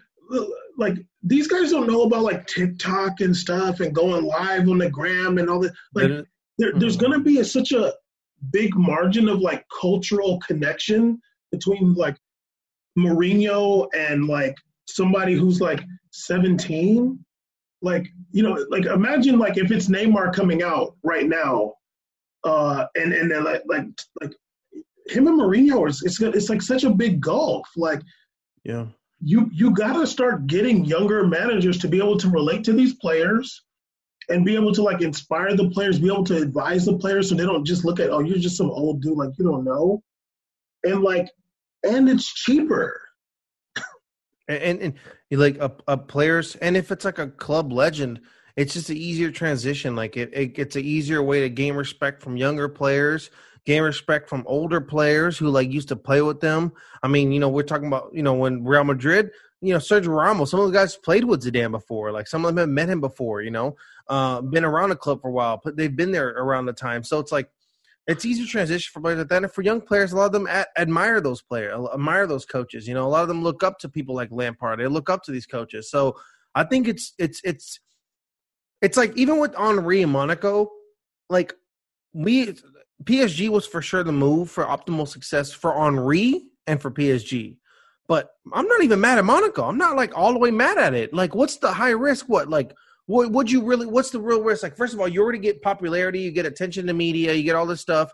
like these guys don't know about like TikTok and stuff and going live on the gram and all that. Like there, there's hmm. going to be a, such a big margin of like cultural connection between like Mourinho and like somebody who's like 17. Like, you know, like imagine like if it's Neymar coming out right now, uh, and and then like like like him and Mourinho is it's it's like such a big gulf. Like, yeah, you you got to start getting younger managers to be able to relate to these players and be able to like inspire the players, be able to advise the players so they don't just look at oh you're just some old dude like you don't know, and like and it's cheaper. and and, like a, a players and if it's like a club legend, it's just an easier transition. Like it, it it's an easier way to gain respect from younger players gain respect from older players who like used to play with them. I mean, you know, we're talking about you know when Real Madrid, you know, Sergio Ramos. Some of the guys played with Zidane before. Like some of them have met him before. You know, uh, been around the club for a while, but they've been there around the time. So it's like it's easy to transition for players. And for young players, a lot of them ad- admire those players, admire those coaches. You know, a lot of them look up to people like Lampard. They look up to these coaches. So I think it's it's it's it's like even with Henry and Monaco, like we PSG was for sure the move for optimal success for Henry and for PSG. But I'm not even mad at Monaco. I'm not like all the way mad at it. Like, what's the high risk? What like what would you really? What's the real risk? Like, first of all, you already get popularity, you get attention to media, you get all this stuff.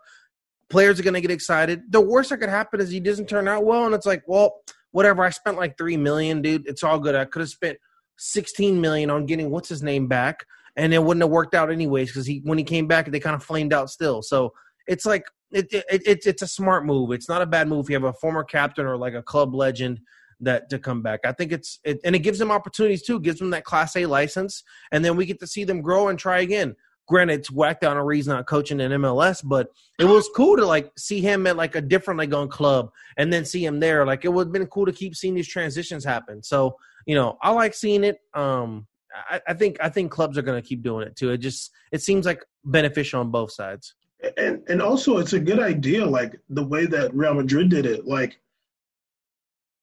Players are going to get excited. The worst that could happen is he doesn't turn out well, and it's like, well, whatever. I spent like three million, dude. It's all good. I could have spent 16 million on getting what's his name back, and it wouldn't have worked out anyways because he when he came back, they kind of flamed out still. So it's like it, it, it, it's a smart move. It's not a bad move. If you have a former captain or like a club legend that to come back. I think it's it, and it gives them opportunities too. Gives them that Class A license, and then we get to see them grow and try again. Granted, it's whacked down a reason not coaching in MLS, but it was cool to like see him at like a different like on club and then see him there. Like it would have been cool to keep seeing these transitions happen. So you know, I like seeing it. Um, I, I think I think clubs are going to keep doing it too. It just it seems like beneficial on both sides and and also it's a good idea like the way that Real Madrid did it like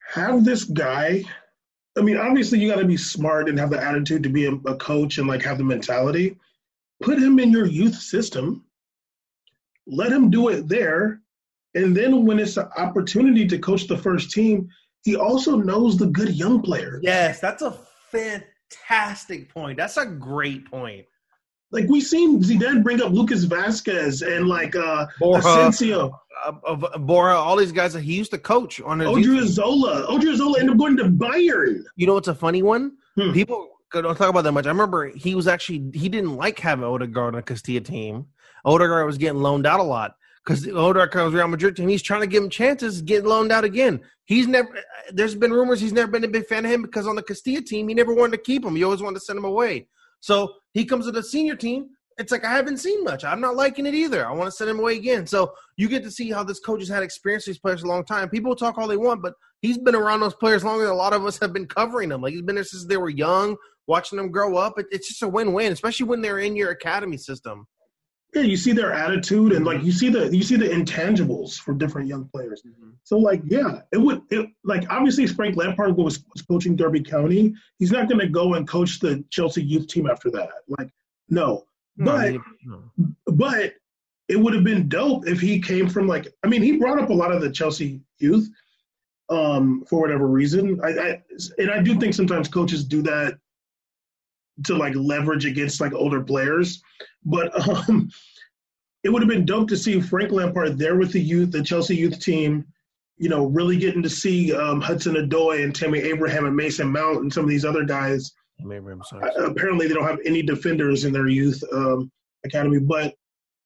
have this guy I mean obviously you got to be smart and have the attitude to be a, a, coach and like have the mentality. Put him in your youth system. Let him do it there. And then when it's an opportunity to coach the first team he also knows the good young players. Yes that's a fantastic point. That's a great point like we seen Zidane bring up Lucas Vázquez and like uh Borja, Asensio. Uh, Borja, all these guys that he used to coach on his Odriozola. Odriozola ended up going to Bayern. You know what's a funny one? Hmm. People don't talk about that much. I remember he was actually he didn't like having Odegaard on a Castilla team. Odegaard was getting loaned out a lot because Odegaard comes Real Madrid team. He's trying to give him chances, get loaned out again. He's never. There's been rumors he's never been a big fan of him because on the Castilla team he never wanted to keep him. He always wanted to send him away. So he comes to the senior team. It's like I haven't seen much. I'm not liking it either. I want to send him away again. So you get to see how this coach has had experience with these players a long time. People talk all they want, but he's been around those players longer than a lot of us have been covering them. Like he's been there since they were young, watching them grow up. It, it's just a win-win, especially when they're in your academy system. Yeah, you see their attitude and like you see the you see the intangibles for different young players. Mm-hmm. So like yeah, it would it, like obviously Frank Lampard was, was coaching Derby County. He's not going to go and coach the Chelsea youth team after that. Like no, but no. but it would have been dope if he came from like I mean he brought up a lot of the Chelsea youth um for whatever reason. I, I and I do think sometimes coaches do that to like leverage against like older players. But um, it would have been dope to see Frank Lampard there with the youth, the Chelsea youth team. You know, really getting to see um, Hudson Odoi and Tammy Abraham and Mason Mount and some of these other guys. Abraham, uh, apparently, they don't have any defenders in their youth um, academy, but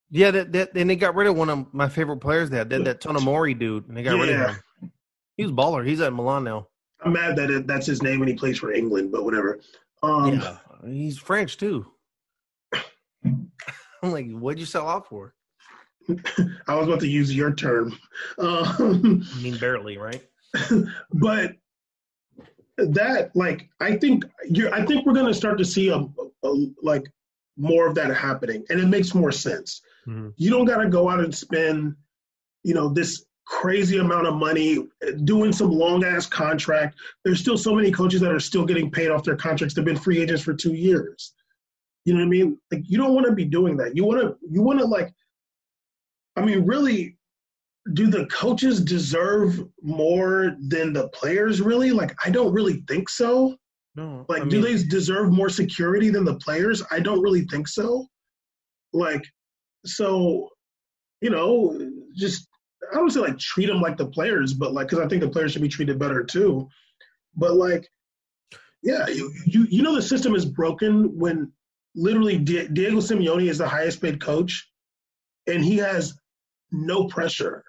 yeah, that, that, and they got rid of one of my favorite players. There, that that Tomori dude, and they got yeah. rid of him. He was baller. He's at Milan now. I'm mad that it, that's his name and he plays for England, but whatever. Um, yeah, he's French too. I'm like, what'd you sell out for? I was about to use your term. Um, I mean, barely, right? but that, like, I think you're. I think we're going to start to see a, a, like more of that happening, and it makes more sense. Mm-hmm. You don't got to go out and spend, you know, this crazy amount of money doing some long ass contract. There's still so many coaches that are still getting paid off their contracts. They've been free agents for two years. You know what I mean? Like you don't want to be doing that. You want to you want to like I mean really do the coaches deserve more than the players really? Like I don't really think so. No. Like I mean, do they deserve more security than the players? I don't really think so. Like so you know, just I don't say like treat them like the players, but like because I think the players should be treated better too. But like, yeah, you you, you know the system is broken when literally Diego Simeone is the highest paid coach, and he has no pressure.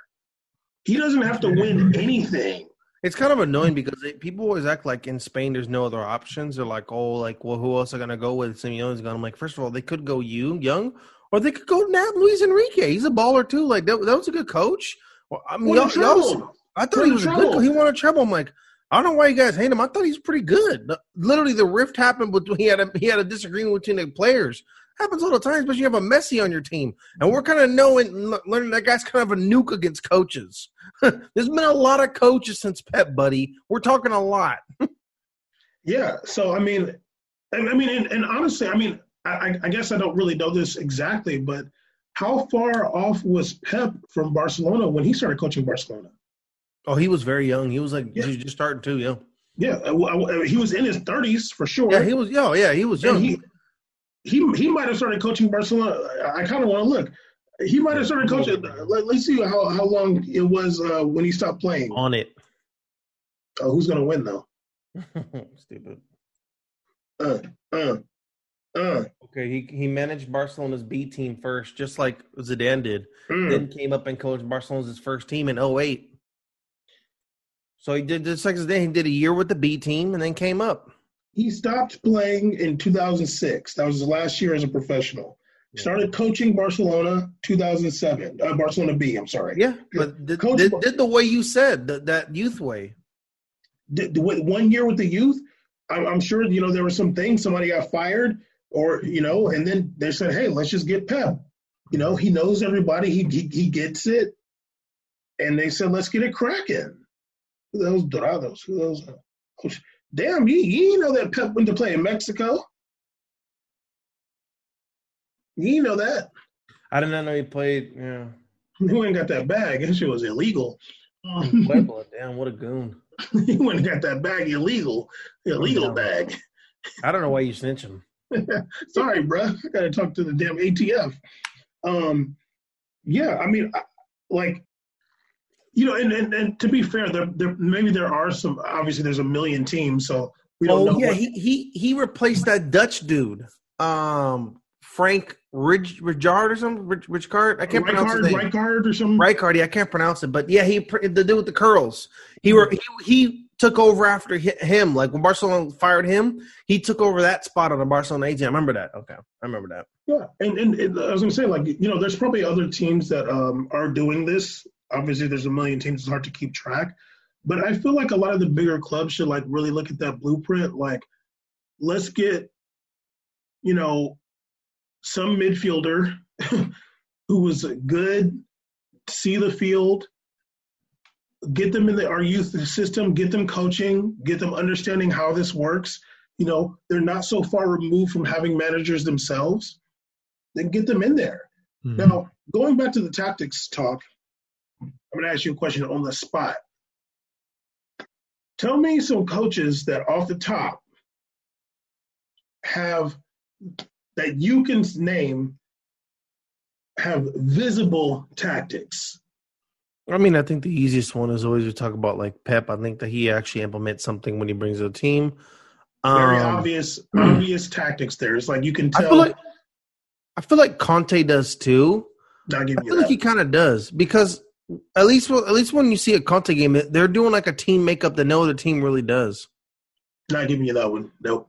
He doesn't have to win anything. It's kind of annoying because people always act like in Spain there's no other options. They're like, oh, like, well, who else are gonna go with? Simeone's gone. I'm like, first of all, they could go you young, or they could go nab Luis Enrique. He's a baller too. Like that, that was a good coach. Well, I mean, y'all, y'all, I thought he was trouble. good. He wanted trouble. I'm like, I don't know why you guys hate him. I thought he's pretty good. Literally, the rift happened between he had a he had a disagreement between the players. Happens all the time, but you have a Messi on your team, and we're kind of knowing, learning that guy's kind of a nuke against coaches. There's been a lot of coaches since Pep, buddy. We're talking a lot. yeah. So I mean, and, I mean, and, and honestly, I mean, I, I guess I don't really know this exactly, but how far off was Pep from Barcelona when he started coaching Barcelona? Oh, he was very young. He was like yeah. just starting too, yeah. Yeah, he was in his thirties for sure. Yeah, he was. Yeah, yeah, he was young. he, he he might have started coaching Barcelona. I kind of want to look. He might have started coaching. Let, us see how, how long it was uh, when he stopped playing. On it. Oh, who's gonna win though? Stupid. Uh, uh, uh. Okay, he he managed Barcelona's B team first, just like Zidane did. Mm. Then came up and coached Barcelona's first team in 08. So he did just like Zidane. He did a year with the B team and then came up. He stopped playing in 2006. That was his last year as a professional. He started coaching Barcelona 2007. Uh, Barcelona B. I'm sorry. Yeah, but did, did, did the way you said the, that youth way. Did, one year with the youth. I'm, I'm sure you know there were some things. Somebody got fired or you know, and then they said, "Hey, let's just get Pep." You know, he knows everybody. He he, he gets it, and they said, "Let's get it cracking." Who those Dorados? Who those? Oh, damn, you you know that Pep went to play in Mexico. You know that. I did not know he played. Yeah, he ain't got that bag. That shit was illegal. damn, what a goon. he went and got that bag illegal, illegal bag. I don't know why you snitch him. Sorry, bro. I got to talk to the damn ATF. Um, yeah, I mean, like, you know, and, and, and to be fair, there, there maybe there are some. Obviously, there's a million teams, so we don't oh, know. yeah, what, he he he replaced that Dutch dude, um, Frank Ridge Rijard or something. Rich Rijkaard. I can't pronounce his name. Rijkaard or something. Rijkaard. Yeah, I can't pronounce it, but yeah, he the dude with the curls. He were he, he took over after him. Like when Barcelona fired him, he took over that spot on the Barcelona 18. I remember that. Okay, I remember that. Yeah, and, and, and I was gonna say, like, you know, there's probably other teams that um, are doing this. Obviously, there's a million teams. It's hard to keep track, but I feel like a lot of the bigger clubs should like really look at that blueprint. Like, let's get, you know, some midfielder who was good, see the field, get them in the, our youth system, get them coaching, get them understanding how this works. You know, they're not so far removed from having managers themselves. Then get them in there. Mm-hmm. Now, going back to the tactics talk, I'm going to ask you a question on the spot. Tell me some coaches that off the top have that you can name have visible tactics I mean, I think the easiest one is always to talk about like Pep. I think that he actually implements something when he brings a team. Very um, obvious, obvious tactics. There, it's like you can tell. I feel like, I feel like Conte does too. I feel that. like he kind of does because at least at least when you see a Conte game, they're doing like a team makeup that no other team really does. Not giving you that one. Nope.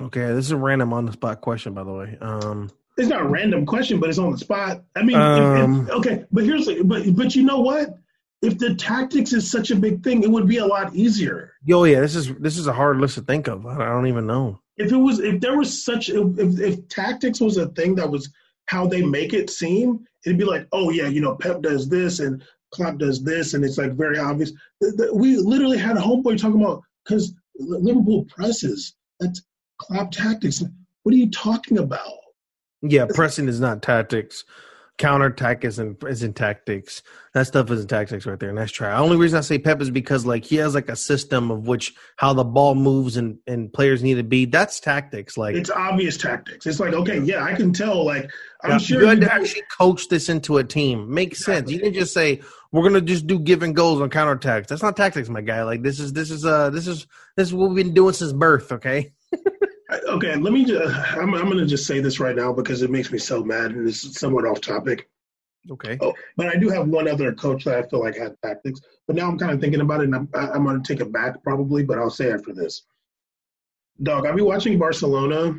Okay, this is a random on the spot question, by the way. Um, it's not a random question, but it's on the spot. I mean, um, if, if, okay, but here's but but you know what? If the tactics is such a big thing, it would be a lot easier. Yo, yeah, this is this is a hard list to think of. I don't even know. If it was, if there was such, if if tactics was a thing that was how they make it seem, it'd be like, oh yeah, you know, Pep does this and Klopp does this, and it's like very obvious. We literally had a homeboy talking about because Liverpool presses. That's Klopp tactics. What are you talking about? Yeah, pressing is not tactics. Counterattack isn't isn't tactics. That stuff isn't tactics right there. Nice try. The only reason I say Pep is because like he has like a system of which how the ball moves and and players need to be. That's tactics. Like it's obvious tactics. It's like okay, yeah, I can tell. Like I'm yeah, sure you had to actually coach this into a team. Makes exactly. sense. You didn't just say we're gonna just do give and goals on counterattacks. That's not tactics, my guy. Like this is this is uh this is this is what we've been doing since birth. Okay. Okay, let me. Just, I'm I'm gonna just say this right now because it makes me so mad and it's somewhat off topic. Okay. Oh, but I do have one other coach that I feel like had tactics. But now I'm kind of thinking about it, and I'm I'm gonna take it back probably, but I'll say after this. Dog, I'll be watching Barcelona.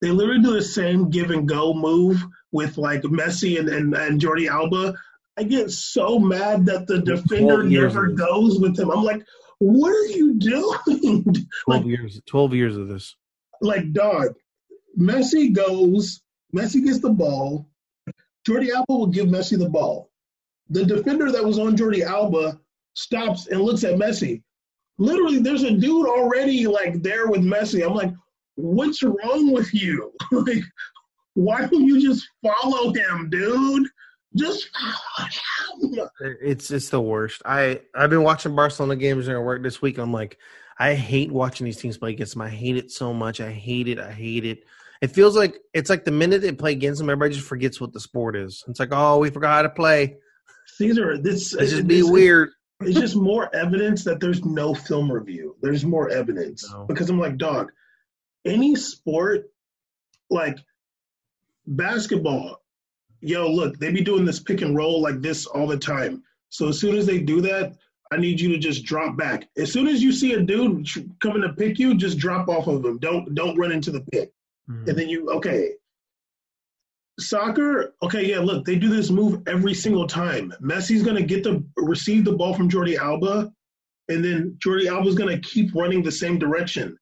They literally do the same give and go move with like Messi and, and, and Jordi Alba. I get so mad that the defender never goes with him. I'm like, what are you doing? 12 like, years 12 years of this. Like, dog, Messi goes, Messi gets the ball. Jordi Alba will give Messi the ball. The defender that was on Jordi Alba stops and looks at Messi. Literally, there's a dude already like there with Messi. I'm like, what's wrong with you? like, why don't you just follow him, dude? Just uh, It's it's the worst. I I've been watching Barcelona games during work this week. I'm like, I hate watching these teams play against them. I hate it so much. I hate it. I hate it. It feels like it's like the minute they play against them, everybody just forgets what the sport is. It's like, oh, we forgot how to play. Caesar, this it's just be weird. It's just more evidence that there's no film review. There's more evidence no. because I'm like, dog, any sport like basketball, yo, look, they be doing this pick and roll like this all the time. So as soon as they do that, I need you to just drop back. As soon as you see a dude coming to pick you, just drop off of him. Don't don't run into the pick. Mm-hmm. And then you okay. Soccer, okay, yeah, look, they do this move every single time. Messi's gonna get the receive the ball from Jordi Alba, and then Jordi Alba's gonna keep running the same direction.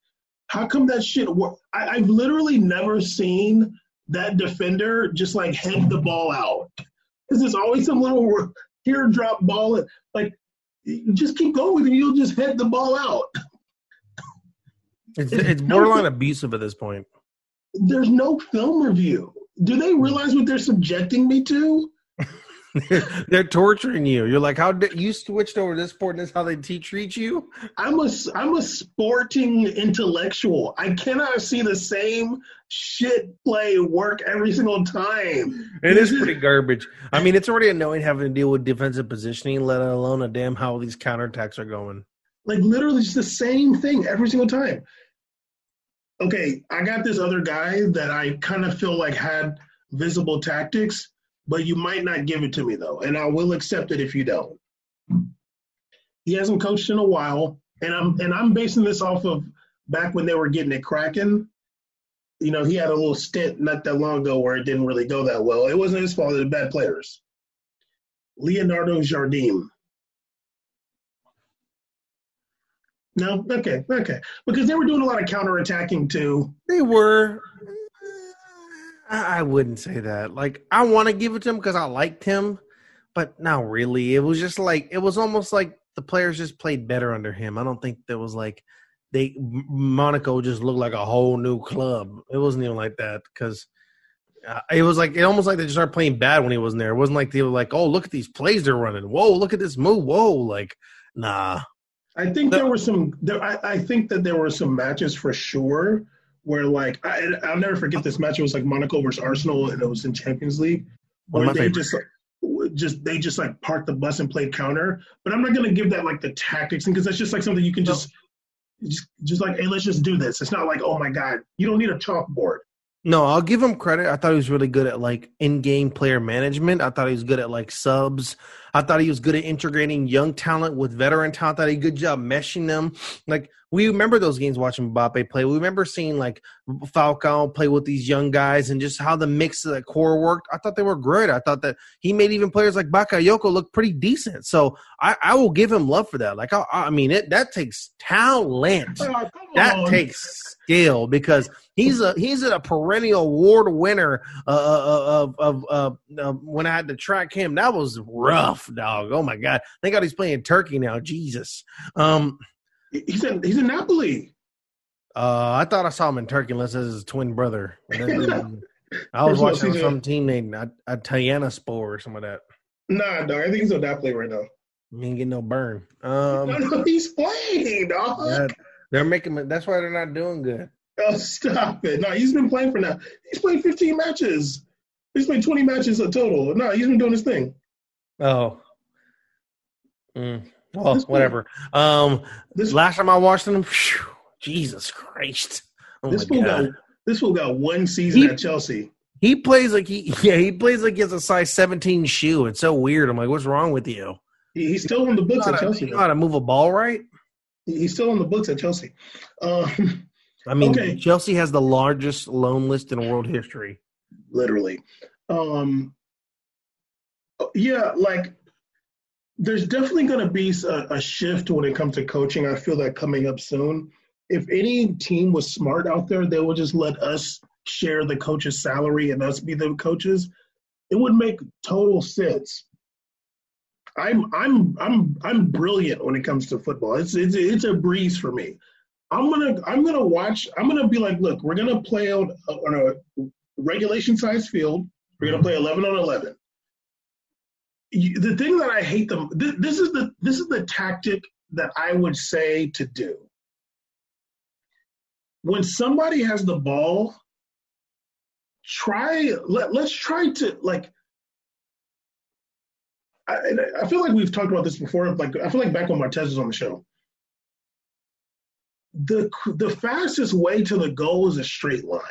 How come that shit work? I, I've literally never seen that defender just like head the ball out. Because there's always some little teardrop ball. Like, just keep going with it. You'll just head the ball out. It's, it's borderline abusive at this point. There's no film review. Do they realize what they're subjecting me to? They're torturing you. You're like, how did you switched over to this sport and this how they treat you? I'm a I'm a sporting intellectual. I cannot see the same shit play work every single time. It is pretty garbage. I mean, it's already annoying having to deal with defensive positioning, let alone a damn how these counterattacks are going. Like literally just the same thing every single time. Okay, I got this other guy that I kind of feel like had visible tactics but you might not give it to me though, and I will accept it if you don't. He hasn't coached in a while, and I'm and I'm basing this off of back when they were getting it cracking. You know, he had a little stint not that long ago where it didn't really go that well. It wasn't his fault; was bad players. Leonardo Jardim. No, okay, okay, because they were doing a lot of counterattacking too. They were. I wouldn't say that. Like, I want to give it to him because I liked him, but not really. It was just like it was almost like the players just played better under him. I don't think there was like they Monaco just looked like a whole new club. It wasn't even like that because uh, it was like it almost like they just started playing bad when he wasn't there. It wasn't like they were like, oh, look at these plays they're running. Whoa, look at this move. Whoa, like nah. I think there were some. There, I, I think that there were some matches for sure where like I, will never forget this match. It was like Monaco versus Arsenal, and it was in Champions League. Where they favorite. just like, just they just like parked the bus and played counter. But I'm not gonna give that like the tactics because that's just like something you can just just just like hey let's just do this. It's not like oh my god you don't need a chalkboard. No, I'll give him credit. I thought he was really good at like in-game player management. I thought he was good at like subs. I thought he was good at integrating young talent with veteran talent. I thought he did a good job meshing them. Like we remember those games watching Mbappe play. We remember seeing like Falcao play with these young guys and just how the mix of the core worked. I thought they were great. I thought that he made even players like Bakayoko look pretty decent. So I, I will give him love for that. Like I, I mean, it that takes talent. Oh, that takes skill because he's a he's a perennial award winner uh, uh, of of, of, of when I had to track him. That was rough, dog. Oh my god! Thank God he's playing Turkey now. Jesus. Um, He's in he's in Napoli. Uh, I thought I saw him in Turkey, unless it's his twin brother. I was watching some team named Atayana Spore or some of that. Nah, dog. I think he's on play right now. He ain't getting no burn. Um, no, no, he's playing, dog. Yeah, they're making. That's why they're not doing good. Oh, stop it! No, he's been playing for now. He's played 15 matches. He's played 20 matches a total. No, he's been doing his thing. Oh. Mm. Well, this whatever. Um, this, last time I watched him, whew, Jesus Christ! Oh this fool got this fool got one season he, at Chelsea. He plays like he yeah he plays like he has a size 17 shoe. It's so weird. I'm like, what's wrong with you? He, he's still on the books at Chelsea. You know how to move a ball right? He's still on the books at Chelsea. Um, I mean, okay. Chelsea has the largest loan list in world history. Literally. Um, yeah, like there's definitely going to be a, a, shift when it comes to coaching. I feel that coming up soon. If any team was smart out there, they would just let us share the coach's salary and us be the coaches. It would make total sense. I'm I'm I'm I'm brilliant when it comes to football. It's it's it's a breeze for me. I'm gonna I'm gonna watch. I'm gonna be like, look, we're gonna play on, uh, on a regulation size field. We're gonna play 11 on 11 the thing that I hate them. This, this is the this is the tactic that I would say to do. When somebody has the ball, try let let's try to like. I, I feel like we've talked about this before. Like I feel like back when Martez was on the show. The the fastest way to the goal is a straight line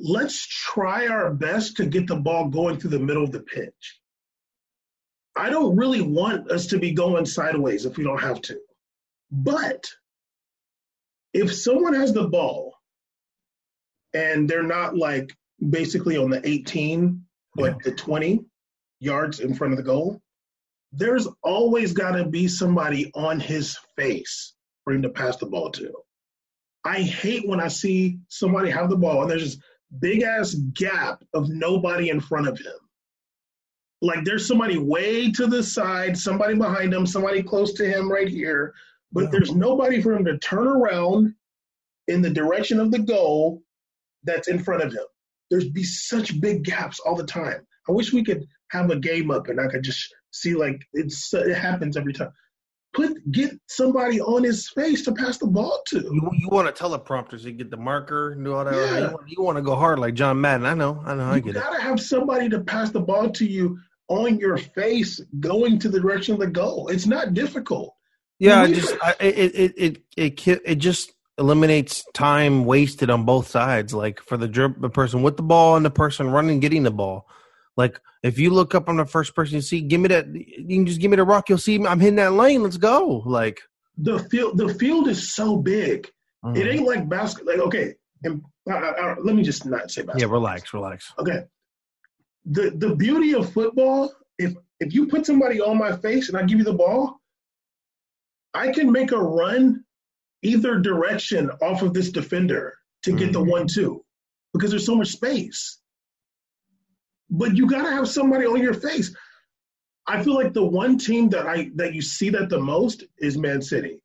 let's try our best to get the ball going through the middle of the pitch. I don't really want us to be going sideways if we don't have to. But if someone has the ball and they're not like basically on the 18, but yeah. the 20 yards in front of the goal, there's always got to be somebody on his face for him to pass the ball to. I hate when I see somebody have the ball and there's this big ass gap of nobody in front of him like there's somebody way to the side, somebody behind him, somebody close to him right here, but yeah. there's nobody for him to turn around in the direction of the goal that's in front of him. There's be such big gaps all the time. I wish we could have a game up and I could just see like it's it happens every time. Put get somebody on his face to pass the ball to. You, you want a teleprompter so you get the marker and do all that. Yeah. You, want, you want to go hard like John Madden. I know. I know. I get it. You gotta have somebody to pass the ball to you on your face going to the direction of the goal. It's not difficult. Yeah, I just I, it, it it it it just eliminates time wasted on both sides. Like for the drip, the person with the ball and the person running getting the ball. Like if you look up on the first person you see, give me that. You can just give me the rock. You'll see I'm hitting that lane. Let's go. Like the field. The field is so big. Mm-hmm. It ain't like basketball. Like okay, and uh, uh, let me just not say basketball. Yeah, relax, relax. Okay, the the beauty of football, if if you put somebody on my face and I give you the ball, I can make a run either direction off of this defender to get mm-hmm. the one two because there's so much space. But you gotta have somebody on your face. I feel like the one team that I that you see that the most is Man City.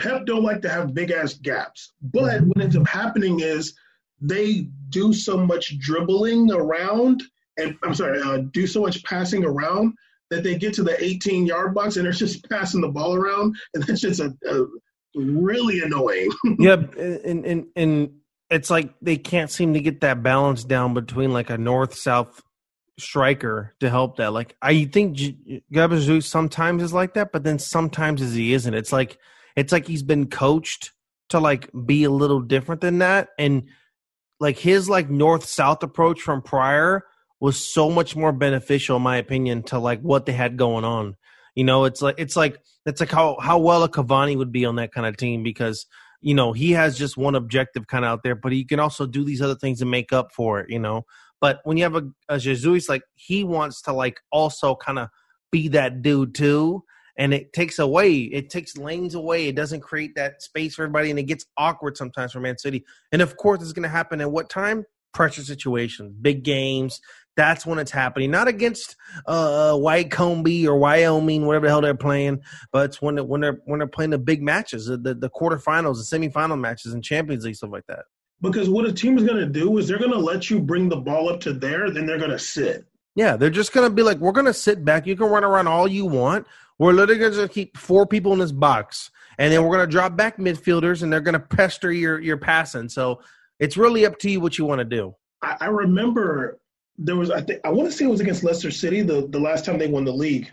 Pep don't like to have big ass gaps, but mm-hmm. what ends up happening is they do so much dribbling around and I'm sorry, uh, do so much passing around that they get to the 18 yard box and they're just passing the ball around, and that's just a, a really annoying. yeah, and and and it's like they can't seem to get that balance down between like a north south striker to help that. Like I think Gabriel Jesus sometimes is like that, but then sometimes as he isn't. It's like it's like he's been coached to like be a little different than that, and like his like north south approach from prior was so much more beneficial, in my opinion, to like what they had going on. You know, it's like it's like it's like how how well a Cavani would be on that kind of team because you know he has just one objective kind of out there, but he can also do these other things and make up for it. You know, but when you have a, a Jesus, like he wants to like also kind of be that dude too, and it takes away it takes lanes away. It doesn't create that space for everybody, and it gets awkward sometimes for Man City. And of course, it's going to happen at what time? Pressure situations, big games. That's when it's happening. Not against uh, Wycombe or Wyoming, whatever the hell they're playing, but it's when when they're when they're playing the big matches, the the quarterfinals, the semifinal matches, and Champions League stuff like that. Because what a team is going to do is they're going to let you bring the ball up to there, then they're going to sit. Yeah, they're just going to be like, we're going to sit back. You can run around all you want. We're literally going to keep four people in this box, and then we're going to drop back midfielders, and they're going to pester your your passing. So it's really up to you what you want to do. I, I remember there was I think I want to say it was against Leicester City the the last time they won the league,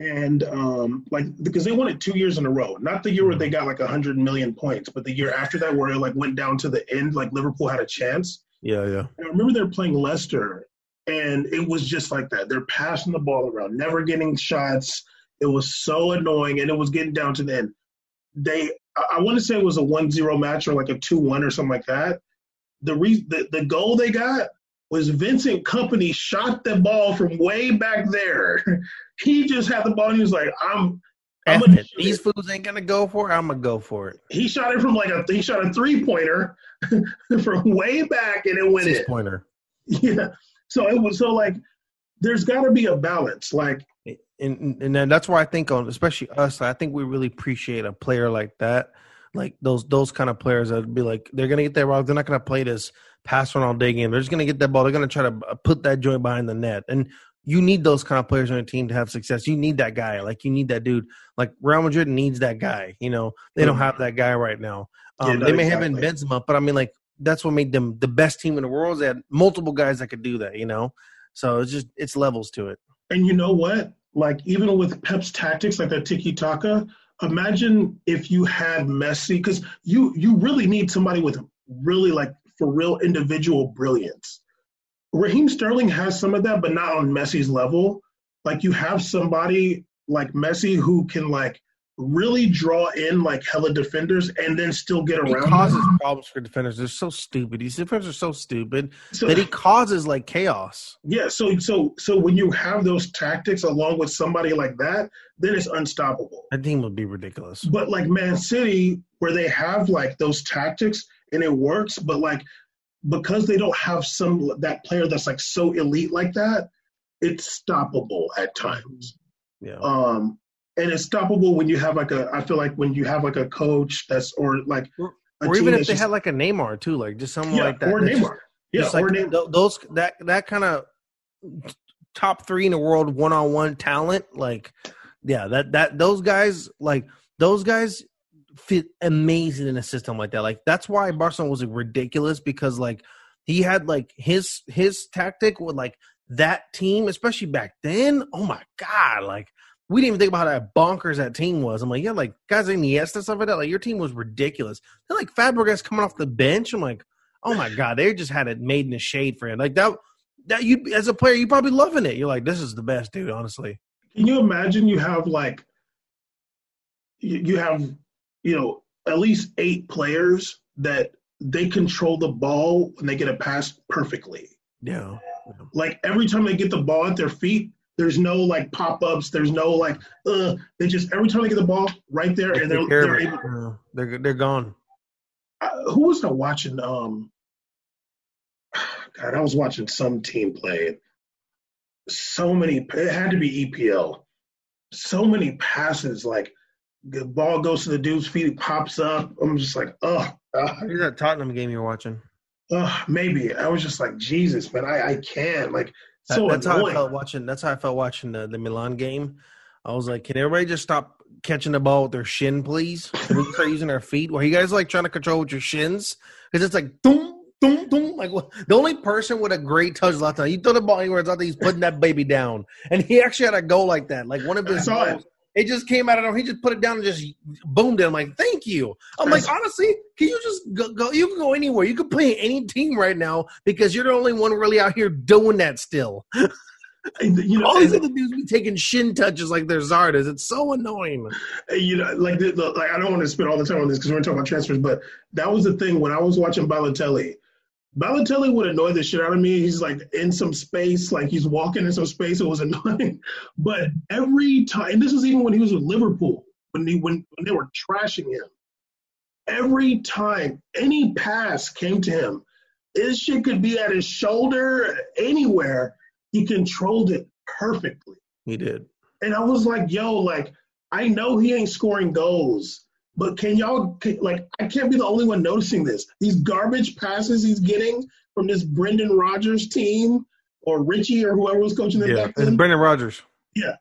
and um like because they won it two years in a row. Not the year where they got like a hundred million points, but the year after that where it like went down to the end, like Liverpool had a chance. Yeah, yeah. And I remember they're playing Leicester, and it was just like that. They're passing the ball around, never getting shots. It was so annoying, and it was getting down to the end. They, I, I want to say it was a 1-0 match or like a 2-1 or something like that. The, re- the the goal they got was Vincent Kompany shot the ball from way back there. he just had the ball and he was like, I'm I'm gonna These fools ain't gonna go for it. I'm gonna go for it. He shot it from like a he shot a three pointer from way back and it went Six in. pointer. Yeah. So it was so like there's got to be a balance. Like and and then that's why I think on especially us, I think we really appreciate a player like that. Like those those kind of players that'd be like they're gonna get that ball. They're not gonna play this pass run all day game. They're just gonna get that ball. They're gonna try to uh, put that joint behind the net. And you need those kind of players on your team to have success. You need that guy. Like you need that dude. Like Real Madrid needs that guy. You know they don't have that guy right now. Um, yeah, no, they may exactly. have Benzema, but I mean like that's what made them the best team in the world. They had multiple guys that could do that. You know, so it's just it's levels to it. And you know what? Like even with Pep's tactics, like that tiki taka. Imagine if you had Messi, because you you really need somebody with really like for real individual brilliance. Raheem Sterling has some of that, but not on Messi's level. Like you have somebody like Messi who can like really draw in like hella defenders and then still get around. He causes them. problems for defenders. They're so stupid. These defenders are so stupid so, that he causes like chaos. Yeah. So so so when you have those tactics along with somebody like that, then it's unstoppable. That team would be ridiculous. But like Man City, where they have like those tactics and it works, but like because they don't have some that player that's like so elite like that, it's stoppable at times. Yeah. Um, and it's stoppable when you have like a. I feel like when you have like a coach that's or like, or, or even if they just, had like a Neymar too, like just someone yeah, like that. Or Neymar. Just, yeah. Just like or Neymar. those that that kind of top three in the world one on one talent, like yeah, that that those guys like those guys fit amazing in a system like that. Like that's why Barcelona was ridiculous because like he had like his his tactic with like that team, especially back then. Oh my god, like we didn't even think about how that bonkers that team was. I'm like, yeah, like guys in the and stuff like that. Like your team was ridiculous. They're like Fabregas coming off the bench. I'm like, oh my god, they just had it made in the shade for him. Like that that you as a player, you probably loving it. You're like, this is the best, dude. Honestly. Can you imagine you have like you have you know at least eight players that they control the ball and they get a pass perfectly. Yeah. Like every time they get the ball at their feet, there's no like pop ups. There's no like, uh, they just every time they get the ball right there and they're they're, able, they're they're gone. Uh, who was I watching? Um, God, I was watching some team play. So many. It had to be EPL. So many passes. Like the ball goes to the dude's feet, it pops up. I'm just like, oh. Uh, Is that Tottenham game you're watching? Uh, maybe. I was just like, Jesus, man, I, I can't. Like, so that's annoying. how I felt watching. That's how I felt watching the, the Milan game. I was like, can everybody just stop catching the ball with their shin, please? Can we start using our feet? Were you guys like trying to control with your shins? Because it's like, boom, boom, boom. Like the only person with a great touch last time. You throw the ball anywhere, it's like he's putting that baby down. And he actually had a goal like that. Like one of his goals, it just came out of nowhere. He just put it down and just boomed it. I'm like, thank you. I'm like, honestly, can you just go, go, You can go anywhere. You can play any team right now because you're the only one really out here doing that still. you know, all these other dudes be taking shin touches like they're Zardes. It's so annoying. You know, like, the, the, like I don't want to spend all the time on this because we're talking about transfers, but that was the thing when I was watching Balotelli Balotelli would annoy the shit out of me. He's like in some space, like he's walking in some space. It was annoying. But every time, and this was even when he was with Liverpool, when he when, when they were trashing him. Every time any pass came to him, His shit could be at his shoulder, anywhere. He controlled it perfectly. He did. And I was like, yo, like, I know he ain't scoring goals, but can y'all, can, like, I can't be the only one noticing this. These garbage passes he's getting from this Brendan Rodgers team or Richie or whoever was coaching them yeah, back then. Brendan Rodgers. Yeah.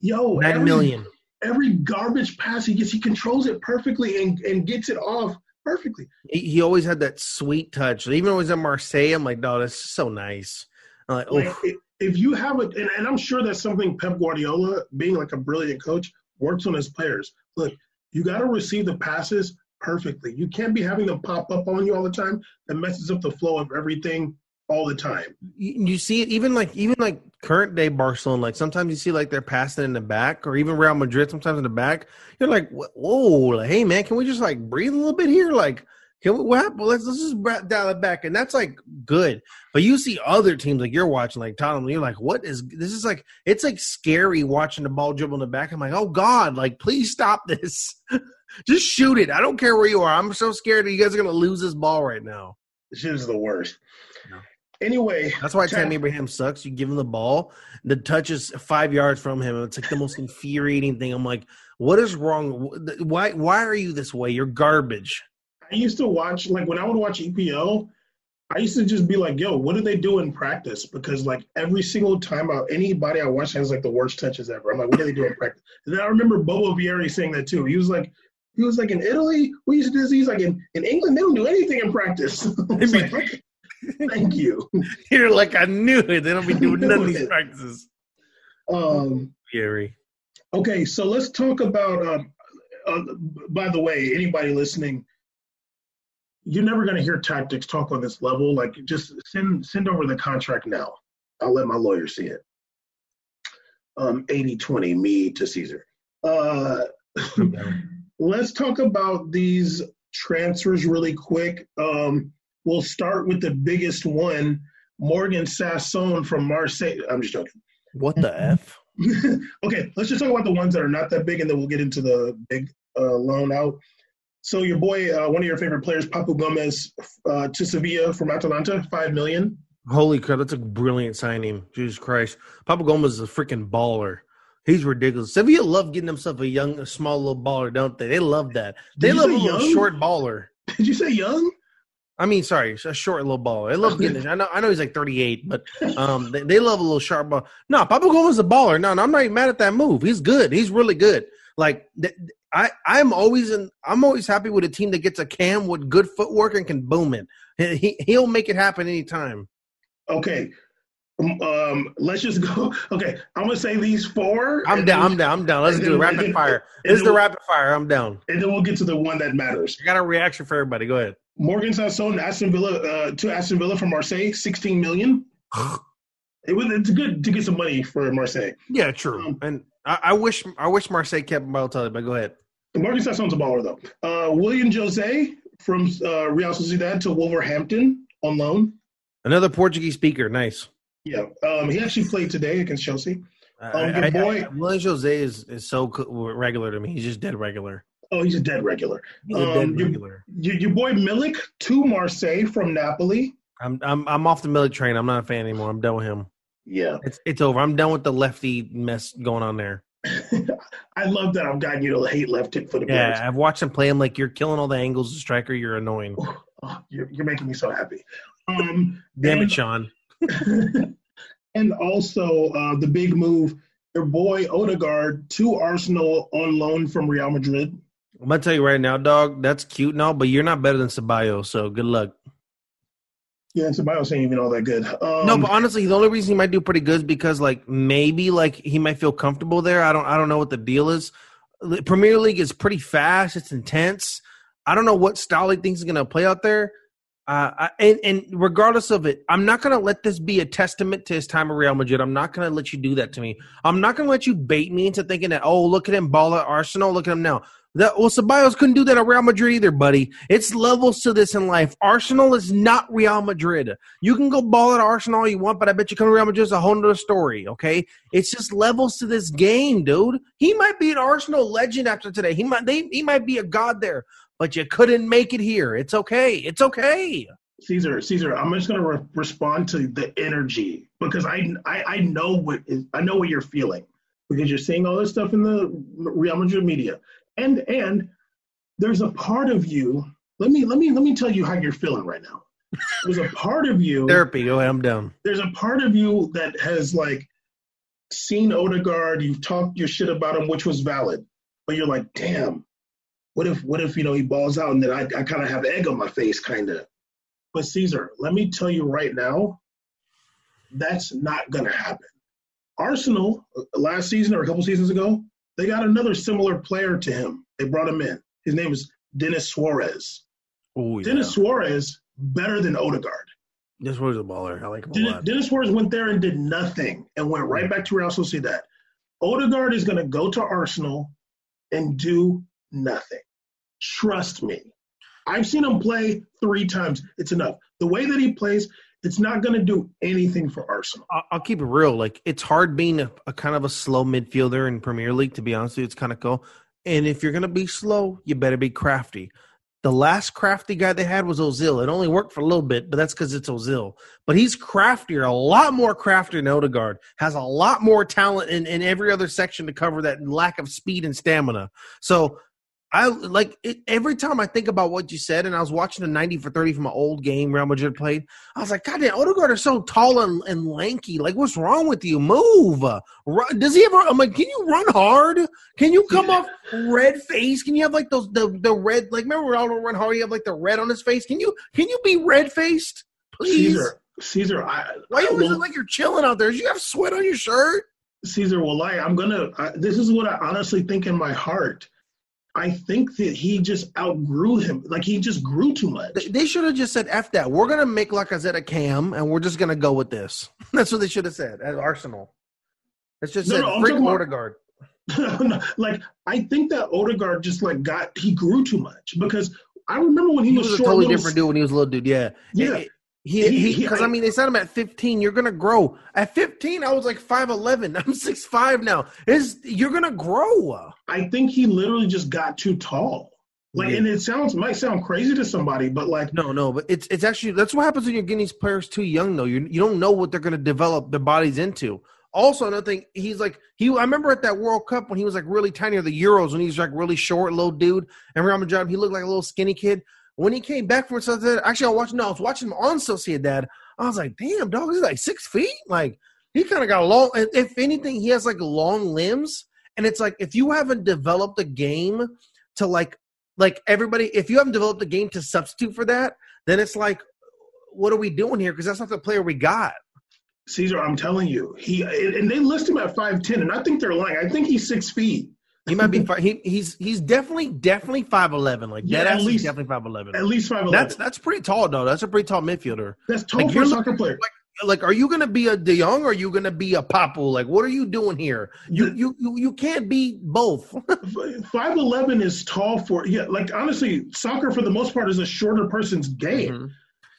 Yo, nine every, million. Every garbage pass he gets, he controls it perfectly and, and gets it off perfectly. He, he always had that sweet touch. Even when he was at Marseille, I'm like, no, that's so nice. I'm like, like if you have it, and, and I'm sure that's something Pep Guardiola, being like a brilliant coach, works on his players. Look, you got to receive the passes perfectly. You can't be having them pop up on you all the time. That messes up the flow of everything all the time. You see it even like even like current day Barcelona. Like sometimes you see like they're passing in the back, or even Real Madrid. Sometimes in the back, you're like, whoa, like, hey man, can we just like breathe a little bit here? Like, can we, what happened? Let's let's just dial it back, and that's like good. But you see other teams like you're watching, like Tottenham. You're like, what is this? Is like it's like scary watching the ball dribble in the back. I'm like, oh god, like please stop this. just shoot it. I don't care where you are. I'm so scared that you guys are gonna lose this ball right now. This is the worst. No. Anyway, that's why Tammy Abraham sucks. You give him the ball, the touch is five yards from him. It's like the most infuriating thing. I'm like, what is wrong? Why? Why are you this way? You're garbage. I used to watch like when I would watch EPL, I used to just be like, "Yo, what do they do in practice?" Because like every single time I, anybody I watch has like the worst touches ever. I'm like, "What do they do in practice?" And then I remember Bobo Vieri saying that too. He was like, he was like in Italy, we used to do this. He's like in, in England, they don't do anything in practice. like, Thank you. You're like, I knew it. They don't be doing none of these practices. Um, Gary. Okay, so let's talk about. Uh, uh, by the way, anybody listening, you're never going to hear tactics talk on this level. Like, just send send over the contract now. I'll let my lawyer see it. Um, 80-20, me to Caesar. Uh, let's talk about these transfers really quick. Um, We'll start with the biggest one, Morgan Sanson from Marseille. I'm just joking. What the F? okay, let's just talk about the ones that are not that big, and then we'll get into the big uh, loan out. So your boy, uh, one of your favorite players, Papu Gomez, uh, to Sevilla from Atalanta, five million. Holy crap, that's a brilliant signing. Jesus Christ, Papu Gomez is a freaking baller. He's ridiculous. Sevilla love getting themselves a young, a small little baller, don't they? They love that. They love a little short baller. Did you say young? I mean, sorry, a short little ball. I love getting. I know, I know he's like 38, but um, they, they love a little sharp ball. No, Papu Gomez is a baller. No, no, I'm not even mad at that move. He's good. He's really good. Like I, I'm always in. I'm always happy with a team that gets a cam with good footwork and can boom it. He he'll make it happen anytime. Okay, um, um, let's just go. Okay, I'm gonna say these four. I'm down. I'm down. I'm down. Let's do then, rapid then, fire. This is the we'll, rapid fire. I'm down. And then we'll get to the one that matters. I got a reaction for everybody. Go ahead. Morgan Sanson, Aston Villa uh, to Aston Villa from Marseille, 16 million. it was it's good to get some money for Marseille. Yeah, true. Um, and I, I, wish I wish Marseille kept Balotelli, but go ahead. Morgan Sanson's a baller though. Uh, Willian José from uh, Real Sociedad to Wolverhampton on loan. Another Portuguese speaker, nice. Yeah, um, he actually played today against Chelsea. Um, I, I, boy, I, Willian José is, is so regular to me. He's just dead regular. Oh, he's a dead regular. He's a dead um, regular. Your, your, boy Milik to Marseille from Napoli. I'm I'm I'm off the Milik train. I'm not a fan anymore. I'm done with him. Yeah, it's it's over. I'm done with the lefty mess going on there. I love that I've gotten you to hate left hit for the Yeah, Bears. I've watched him play him like you're killing all the angles striker. You're annoying. Oh, you're, you're making me so happy. Um, Damn and, it, Sean. and also uh, the big move, your boy Odegaard to Arsenal on loan from Real Madrid. I'm gonna tell you right now, dog. That's cute and all, but you're not better than Ceballos. So good luck. Yeah, and Ceballos ain't even all that good. Um, no, but honestly, the only reason he might do pretty good is because like maybe like he might feel comfortable there. I don't. I don't know what the deal is. The Premier League is pretty fast. It's intense. I don't know what style he thinks is gonna play out there. Uh, and, and regardless of it, I'm not going to let this be a testament to his time at Real Madrid. I'm not going to let you do that to me. I'm not going to let you bait me into thinking that, oh, look at him ball at Arsenal. Look at him now. That well, Ceballos couldn't do that at Real Madrid either, buddy. It's levels to this in life. Arsenal is not Real Madrid. You can go ball at Arsenal all you want, but I bet you come to Real Madrid is a whole other story. Okay, it's just levels to this game, dude. He might be an Arsenal legend after today. He might they, he might be a god there, but you couldn't make it here. It's okay. It's okay. Caesar, Caesar, I'm just gonna re- respond to the energy because I, I I know what is, I know what you're feeling because you're seeing all this stuff in the Real Madrid media, and and there's a part of you. Let me let me let me tell you how you're feeling right now. There's a part of you therapy. Go ahead, I'm down. There's a part of you that has like seen Odegaard. You've talked your shit about him, which was valid, but you're like, damn. What if what if you know he balls out and then I, I kind of have egg on my face, kind of but Caesar, let me tell you right now, that's not going to happen. Arsenal uh, last season or a couple seasons ago, they got another similar player to him. They brought him in. His name is Denis Suarez. Ooh, yeah. Denis Suarez better than Odegaard. Denis Suarez is a baller. I like him Dennis, Denis Suarez went there and did nothing and went right back to Real Sociedad. Odegaard is going to go to Arsenal and do nothing. Trust me. I've seen him play three times. It's enough. The way that he plays, it's not going to do anything for Arsenal. I'll keep it real. Like it's hard being a, a, kind of a slow midfielder in Premier League. To be honest with you, it's kind of cool. And if you're going to be slow, you better be crafty. The last crafty guy they had was Ozil. It only worked for a little bit, but that's because it's Ozil. But he's craftier, a lot more craftier than Odegaard. Has a lot more talent in, in every other section to cover that lack of speed and stamina. So I like it, every time I think about what you said, and I was watching the 90 for 30 from an old game Real Madrid played. I was like, God damn, Odegaard is so tall and, and lanky. Like, what's wrong with you? Move. Run. Does he ever? I'm like, can you run hard? Can you come off red face? Can you have like those the the red? Like, remember Ronaldo run hard? You have like the red on his face. Can you can you be red faced, please? Caesar, Caesar, I, why you look like you're chilling out there? Do you have sweat on your shirt? Caesar, well, I, I'm gonna. I, this is what I honestly think in my heart I think that he just outgrew him. Like he just grew too much. They should have just said F that. We're gonna make Lacazette a cam and we're just gonna go with this. That's what they should have said at Arsenal. It's just no, said no, freaking Odegaard. like I think that Odegaard just like got he grew too much because I remember when he, he was, was a totally different dude when he was a little dude. Yeah, yeah. It, he because I mean they said him at 15. You're gonna grow. At 15, I was like 5'11. I'm 6'5 now. Is you're gonna grow. I think he literally just got too tall. Like, yeah. and it sounds might sound crazy to somebody, but like, no, no, but it's it's actually that's what happens when you're getting these players too young. Though you you don't know what they're going to develop their bodies into. Also, another thing, he's like he. I remember at that World Cup when he was like really tiny, or the Euros when he was like really short, little dude, and Real Madrid, he looked like a little skinny kid. When he came back from Sociedad, actually, I watched. No, I was watching him on Sociedad. I was like, damn, dog, he's like six feet. Like he kind of got long. If anything, he has like long limbs. And it's like if you haven't developed a game to like like everybody, if you haven't developed a game to substitute for that, then it's like, what are we doing here? Because that's not the player we got. Caesar, I'm telling you, he and they list him at five ten, and I think they're lying. I think he's six feet. He might be. He, he's he's definitely definitely five eleven. Like yeah, at least definitely five eleven. At least five eleven. That's that's pretty tall though. That's a pretty tall midfielder. That's tall like, for a soccer player. Like, like, are you going to be a De Jong or are you going to be a Papu? Like, what are you doing here? You you you, you can't be both. Five eleven is tall for yeah. Like honestly, soccer for the most part is a shorter person's game. Mm-hmm.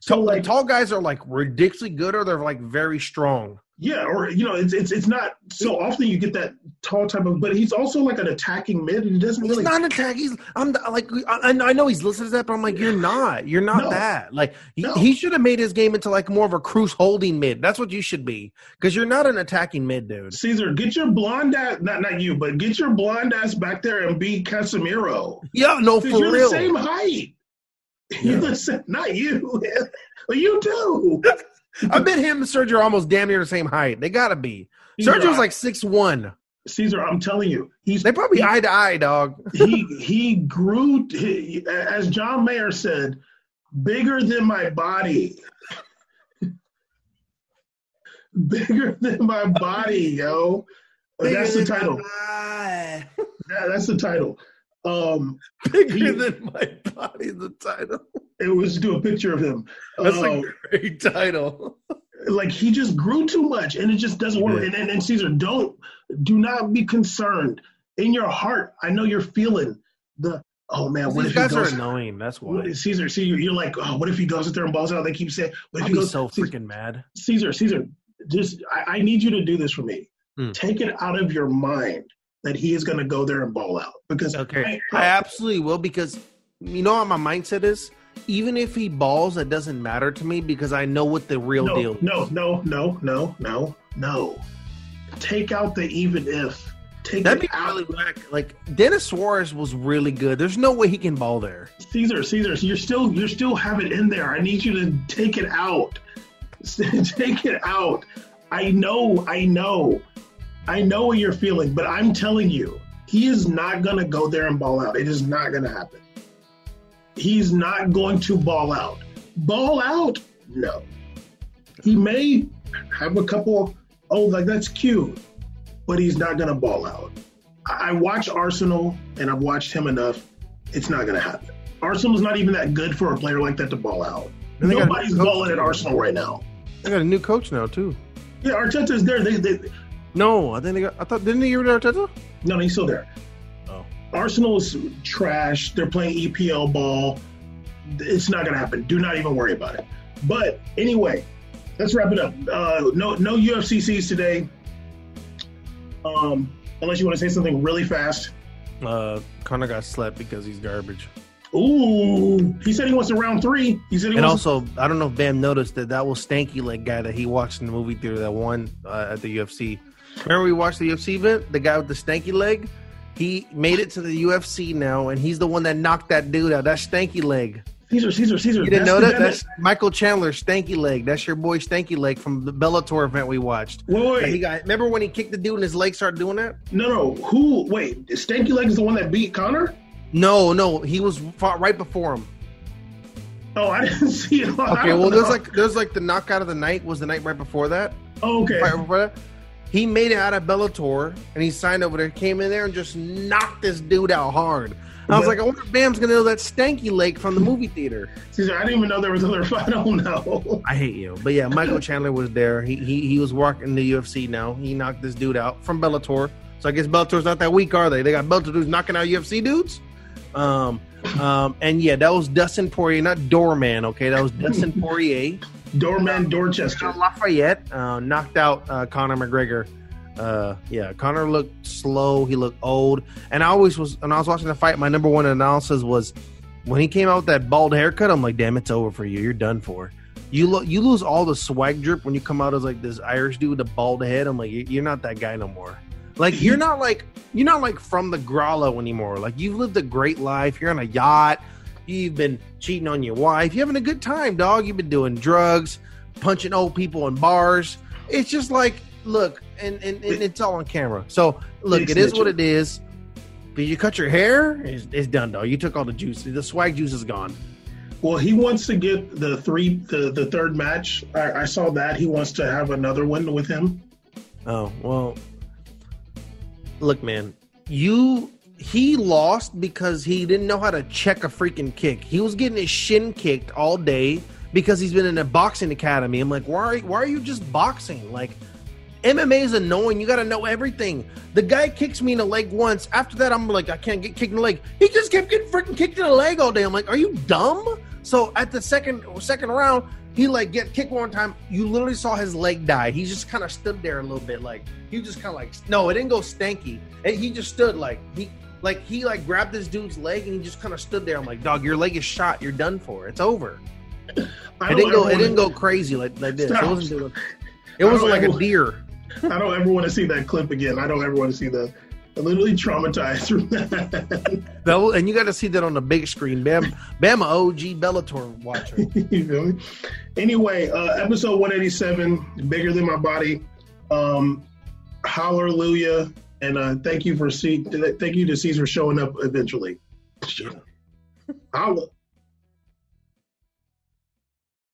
So, so like tall guys are like ridiculously good or they're like very strong. Yeah, or you know, it's it's it's not so often you get that tall type of, but he's also like an attacking mid, and he doesn't really. He's not an attack. He's I'm the, like I, I know he's listed as that, but I'm like you're not. You're not no. that. Like he, no. he should have made his game into like more of a Kroos holding mid. That's what you should be because you're not an attacking mid, dude. Caesar, get your blonde ass, not not you, but get your blonde ass back there and be Casemiro. Yeah, no, for you're real. the same height. Yeah. You're not you, but you too. I bet him and Sergio are almost damn near the same height. They gotta be. Sergio's like six one. Caesar, I'm telling you, he's they probably he, eye to eye, dog. he he grew, he, as John Mayer said, bigger than my body. bigger than my body, yo. that's the title. yeah, that's the title. Um, bigger he, than my body. The title. It was to do a picture of him. That's uh, a great title. like he just grew too much, and it just doesn't work. Yeah. And, and and Caesar, don't do not be concerned in your heart. I know you're feeling the oh man, what These if guys he goes, are annoying. That's why Caesar. See, you're like, oh, what if he goes out there and balls out? They keep saying, what if I'll he goes, so freaking mad. Caesar, Caesar, just I, I, need you to do this for me. Hmm. Take it out of your mind that he is going to go there and ball out because okay, I, I, I absolutely will because you know what my mindset is even if he balls, that doesn't matter to me because I know what the real no, deal. No, no, no, no, no, no. Take out the even if. Take That'd be out. really whack. Like Denis Suarez was really good. There's no way he can ball there. Caesar, Caesar, you're still you're still have it in there. I need you to take it out. take it out. I know, I know, I know what you're feeling, but I'm telling you, he is not gonna go there and ball out. It is not gonna happen. He's not going to ball out. Ball out? No. He may have a couple. Oh, like that's cute but he's not going to ball out. I watch Arsenal and I've watched him enough. It's not going to happen. Arsenal's not even that good for a player like that to ball out. Nobody's balling at Arsenal right now. They got a new coach now too. Yeah, Arteta's there. They, they no, I think they got. I thought didn't they get rid of Arteta? No, he's still there. Oh, Arsenal's trash. They're playing EPL ball. It's not going to happen. Do not even worry about it. But anyway, let's wrap it up. Uh, no, no UFCCs today. Um, unless you want to say something really fast. Uh, Conor got slept because he's garbage. Ooh, he said he wants to round three. He said he and also, I don't know if Bam noticed that that was Stanky Leg guy that he watched in the movie theater that won uh, at the UFC. Remember we watched the UFC event? The guy with the stanky leg? He made it to the UFC now, and he's the one that knocked that dude out. That stanky leg. Caesar, Caesar, Caesar. You didn't know that? That's Michael Chandler, Stanky Leg. That's your boy Stanky Leg from the Bellator event we watched. Wait, wait. He got, remember when he kicked the dude and his leg started doing that? No, no. Who? Wait, Stanky Leg is the one that beat Conor? No, no. He was fought right before him. Oh, I didn't see it. Okay, well, there's like there's like the knockout of the night was the night right before that. Oh, okay. Right before that. He made it out of Bellator and he signed over there, came in there and just knocked this dude out hard. I was like, I wonder if Bam's gonna know that stanky lake from the movie theater. Caesar, I didn't even know there was another fight. I don't know. I hate you, but yeah, Michael Chandler was there. He he he was working the UFC now. He knocked this dude out from Bellator. So I guess Bellator's not that weak, are they? They got Bellator dudes knocking out UFC dudes. Um, um, and yeah, that was Dustin Poirier, not Doorman. Okay, that was Dustin Poirier. Doorman Dorchester. Lafayette uh, knocked out uh, Conor McGregor uh, yeah, Conor looked slow. He looked old. And I always was, when I was watching the fight, my number one analysis was when he came out with that bald haircut. I'm like, damn, it's over for you. You're done for. You lo- you lose all the swag drip when you come out as like this Irish dude with a bald head. I'm like, you're not that guy no more. Like you're not like you're not like from the Grollo anymore. Like you've lived a great life. You're on a yacht. You've been cheating on your wife. You're having a good time, dog. You've been doing drugs, punching old people in bars. It's just like look, and, and, and it's all on camera. So look, it is what it is. But you cut your hair, it's, it's done, dog. You took all the juice. The swag juice is gone. Well, he wants to get the three, the, the third match. I, I saw that he wants to have another one with him. Oh well, look, man, you he lost because he didn't know how to check a freaking kick. He was getting his shin kicked all day because he's been in a boxing academy. I'm like, why? Are, why are you just boxing? Like, MMA is annoying. You got to know everything. The guy kicks me in the leg once. After that, I'm like, I can't get kicked in the leg. He just kept getting freaking kicked in the leg all day. I'm like, are you dumb? So at the second second round, he like get kicked one time. You literally saw his leg die. He just kind of stood there a little bit, like he just kind of like no, it didn't go stanky. he just stood like he like he like grabbed this dude's leg and he just kind of stood there. I'm like, dog, your leg is shot. You're done for. It's over. It didn't go. It didn't go crazy like like this. Stop. It wasn't doing. It wasn't like a deer. I don't ever want to see that clip again. I don't ever want to see the. I literally traumatized from that. Bell, and you got to see that on the big screen. Bam, Bama OG Bellator watcher. you feel me? Anyway, uh, episode 187, bigger than my body. Um, hallelujah, and uh, thank you for see. Thank you to Caesar showing up eventually. Holla.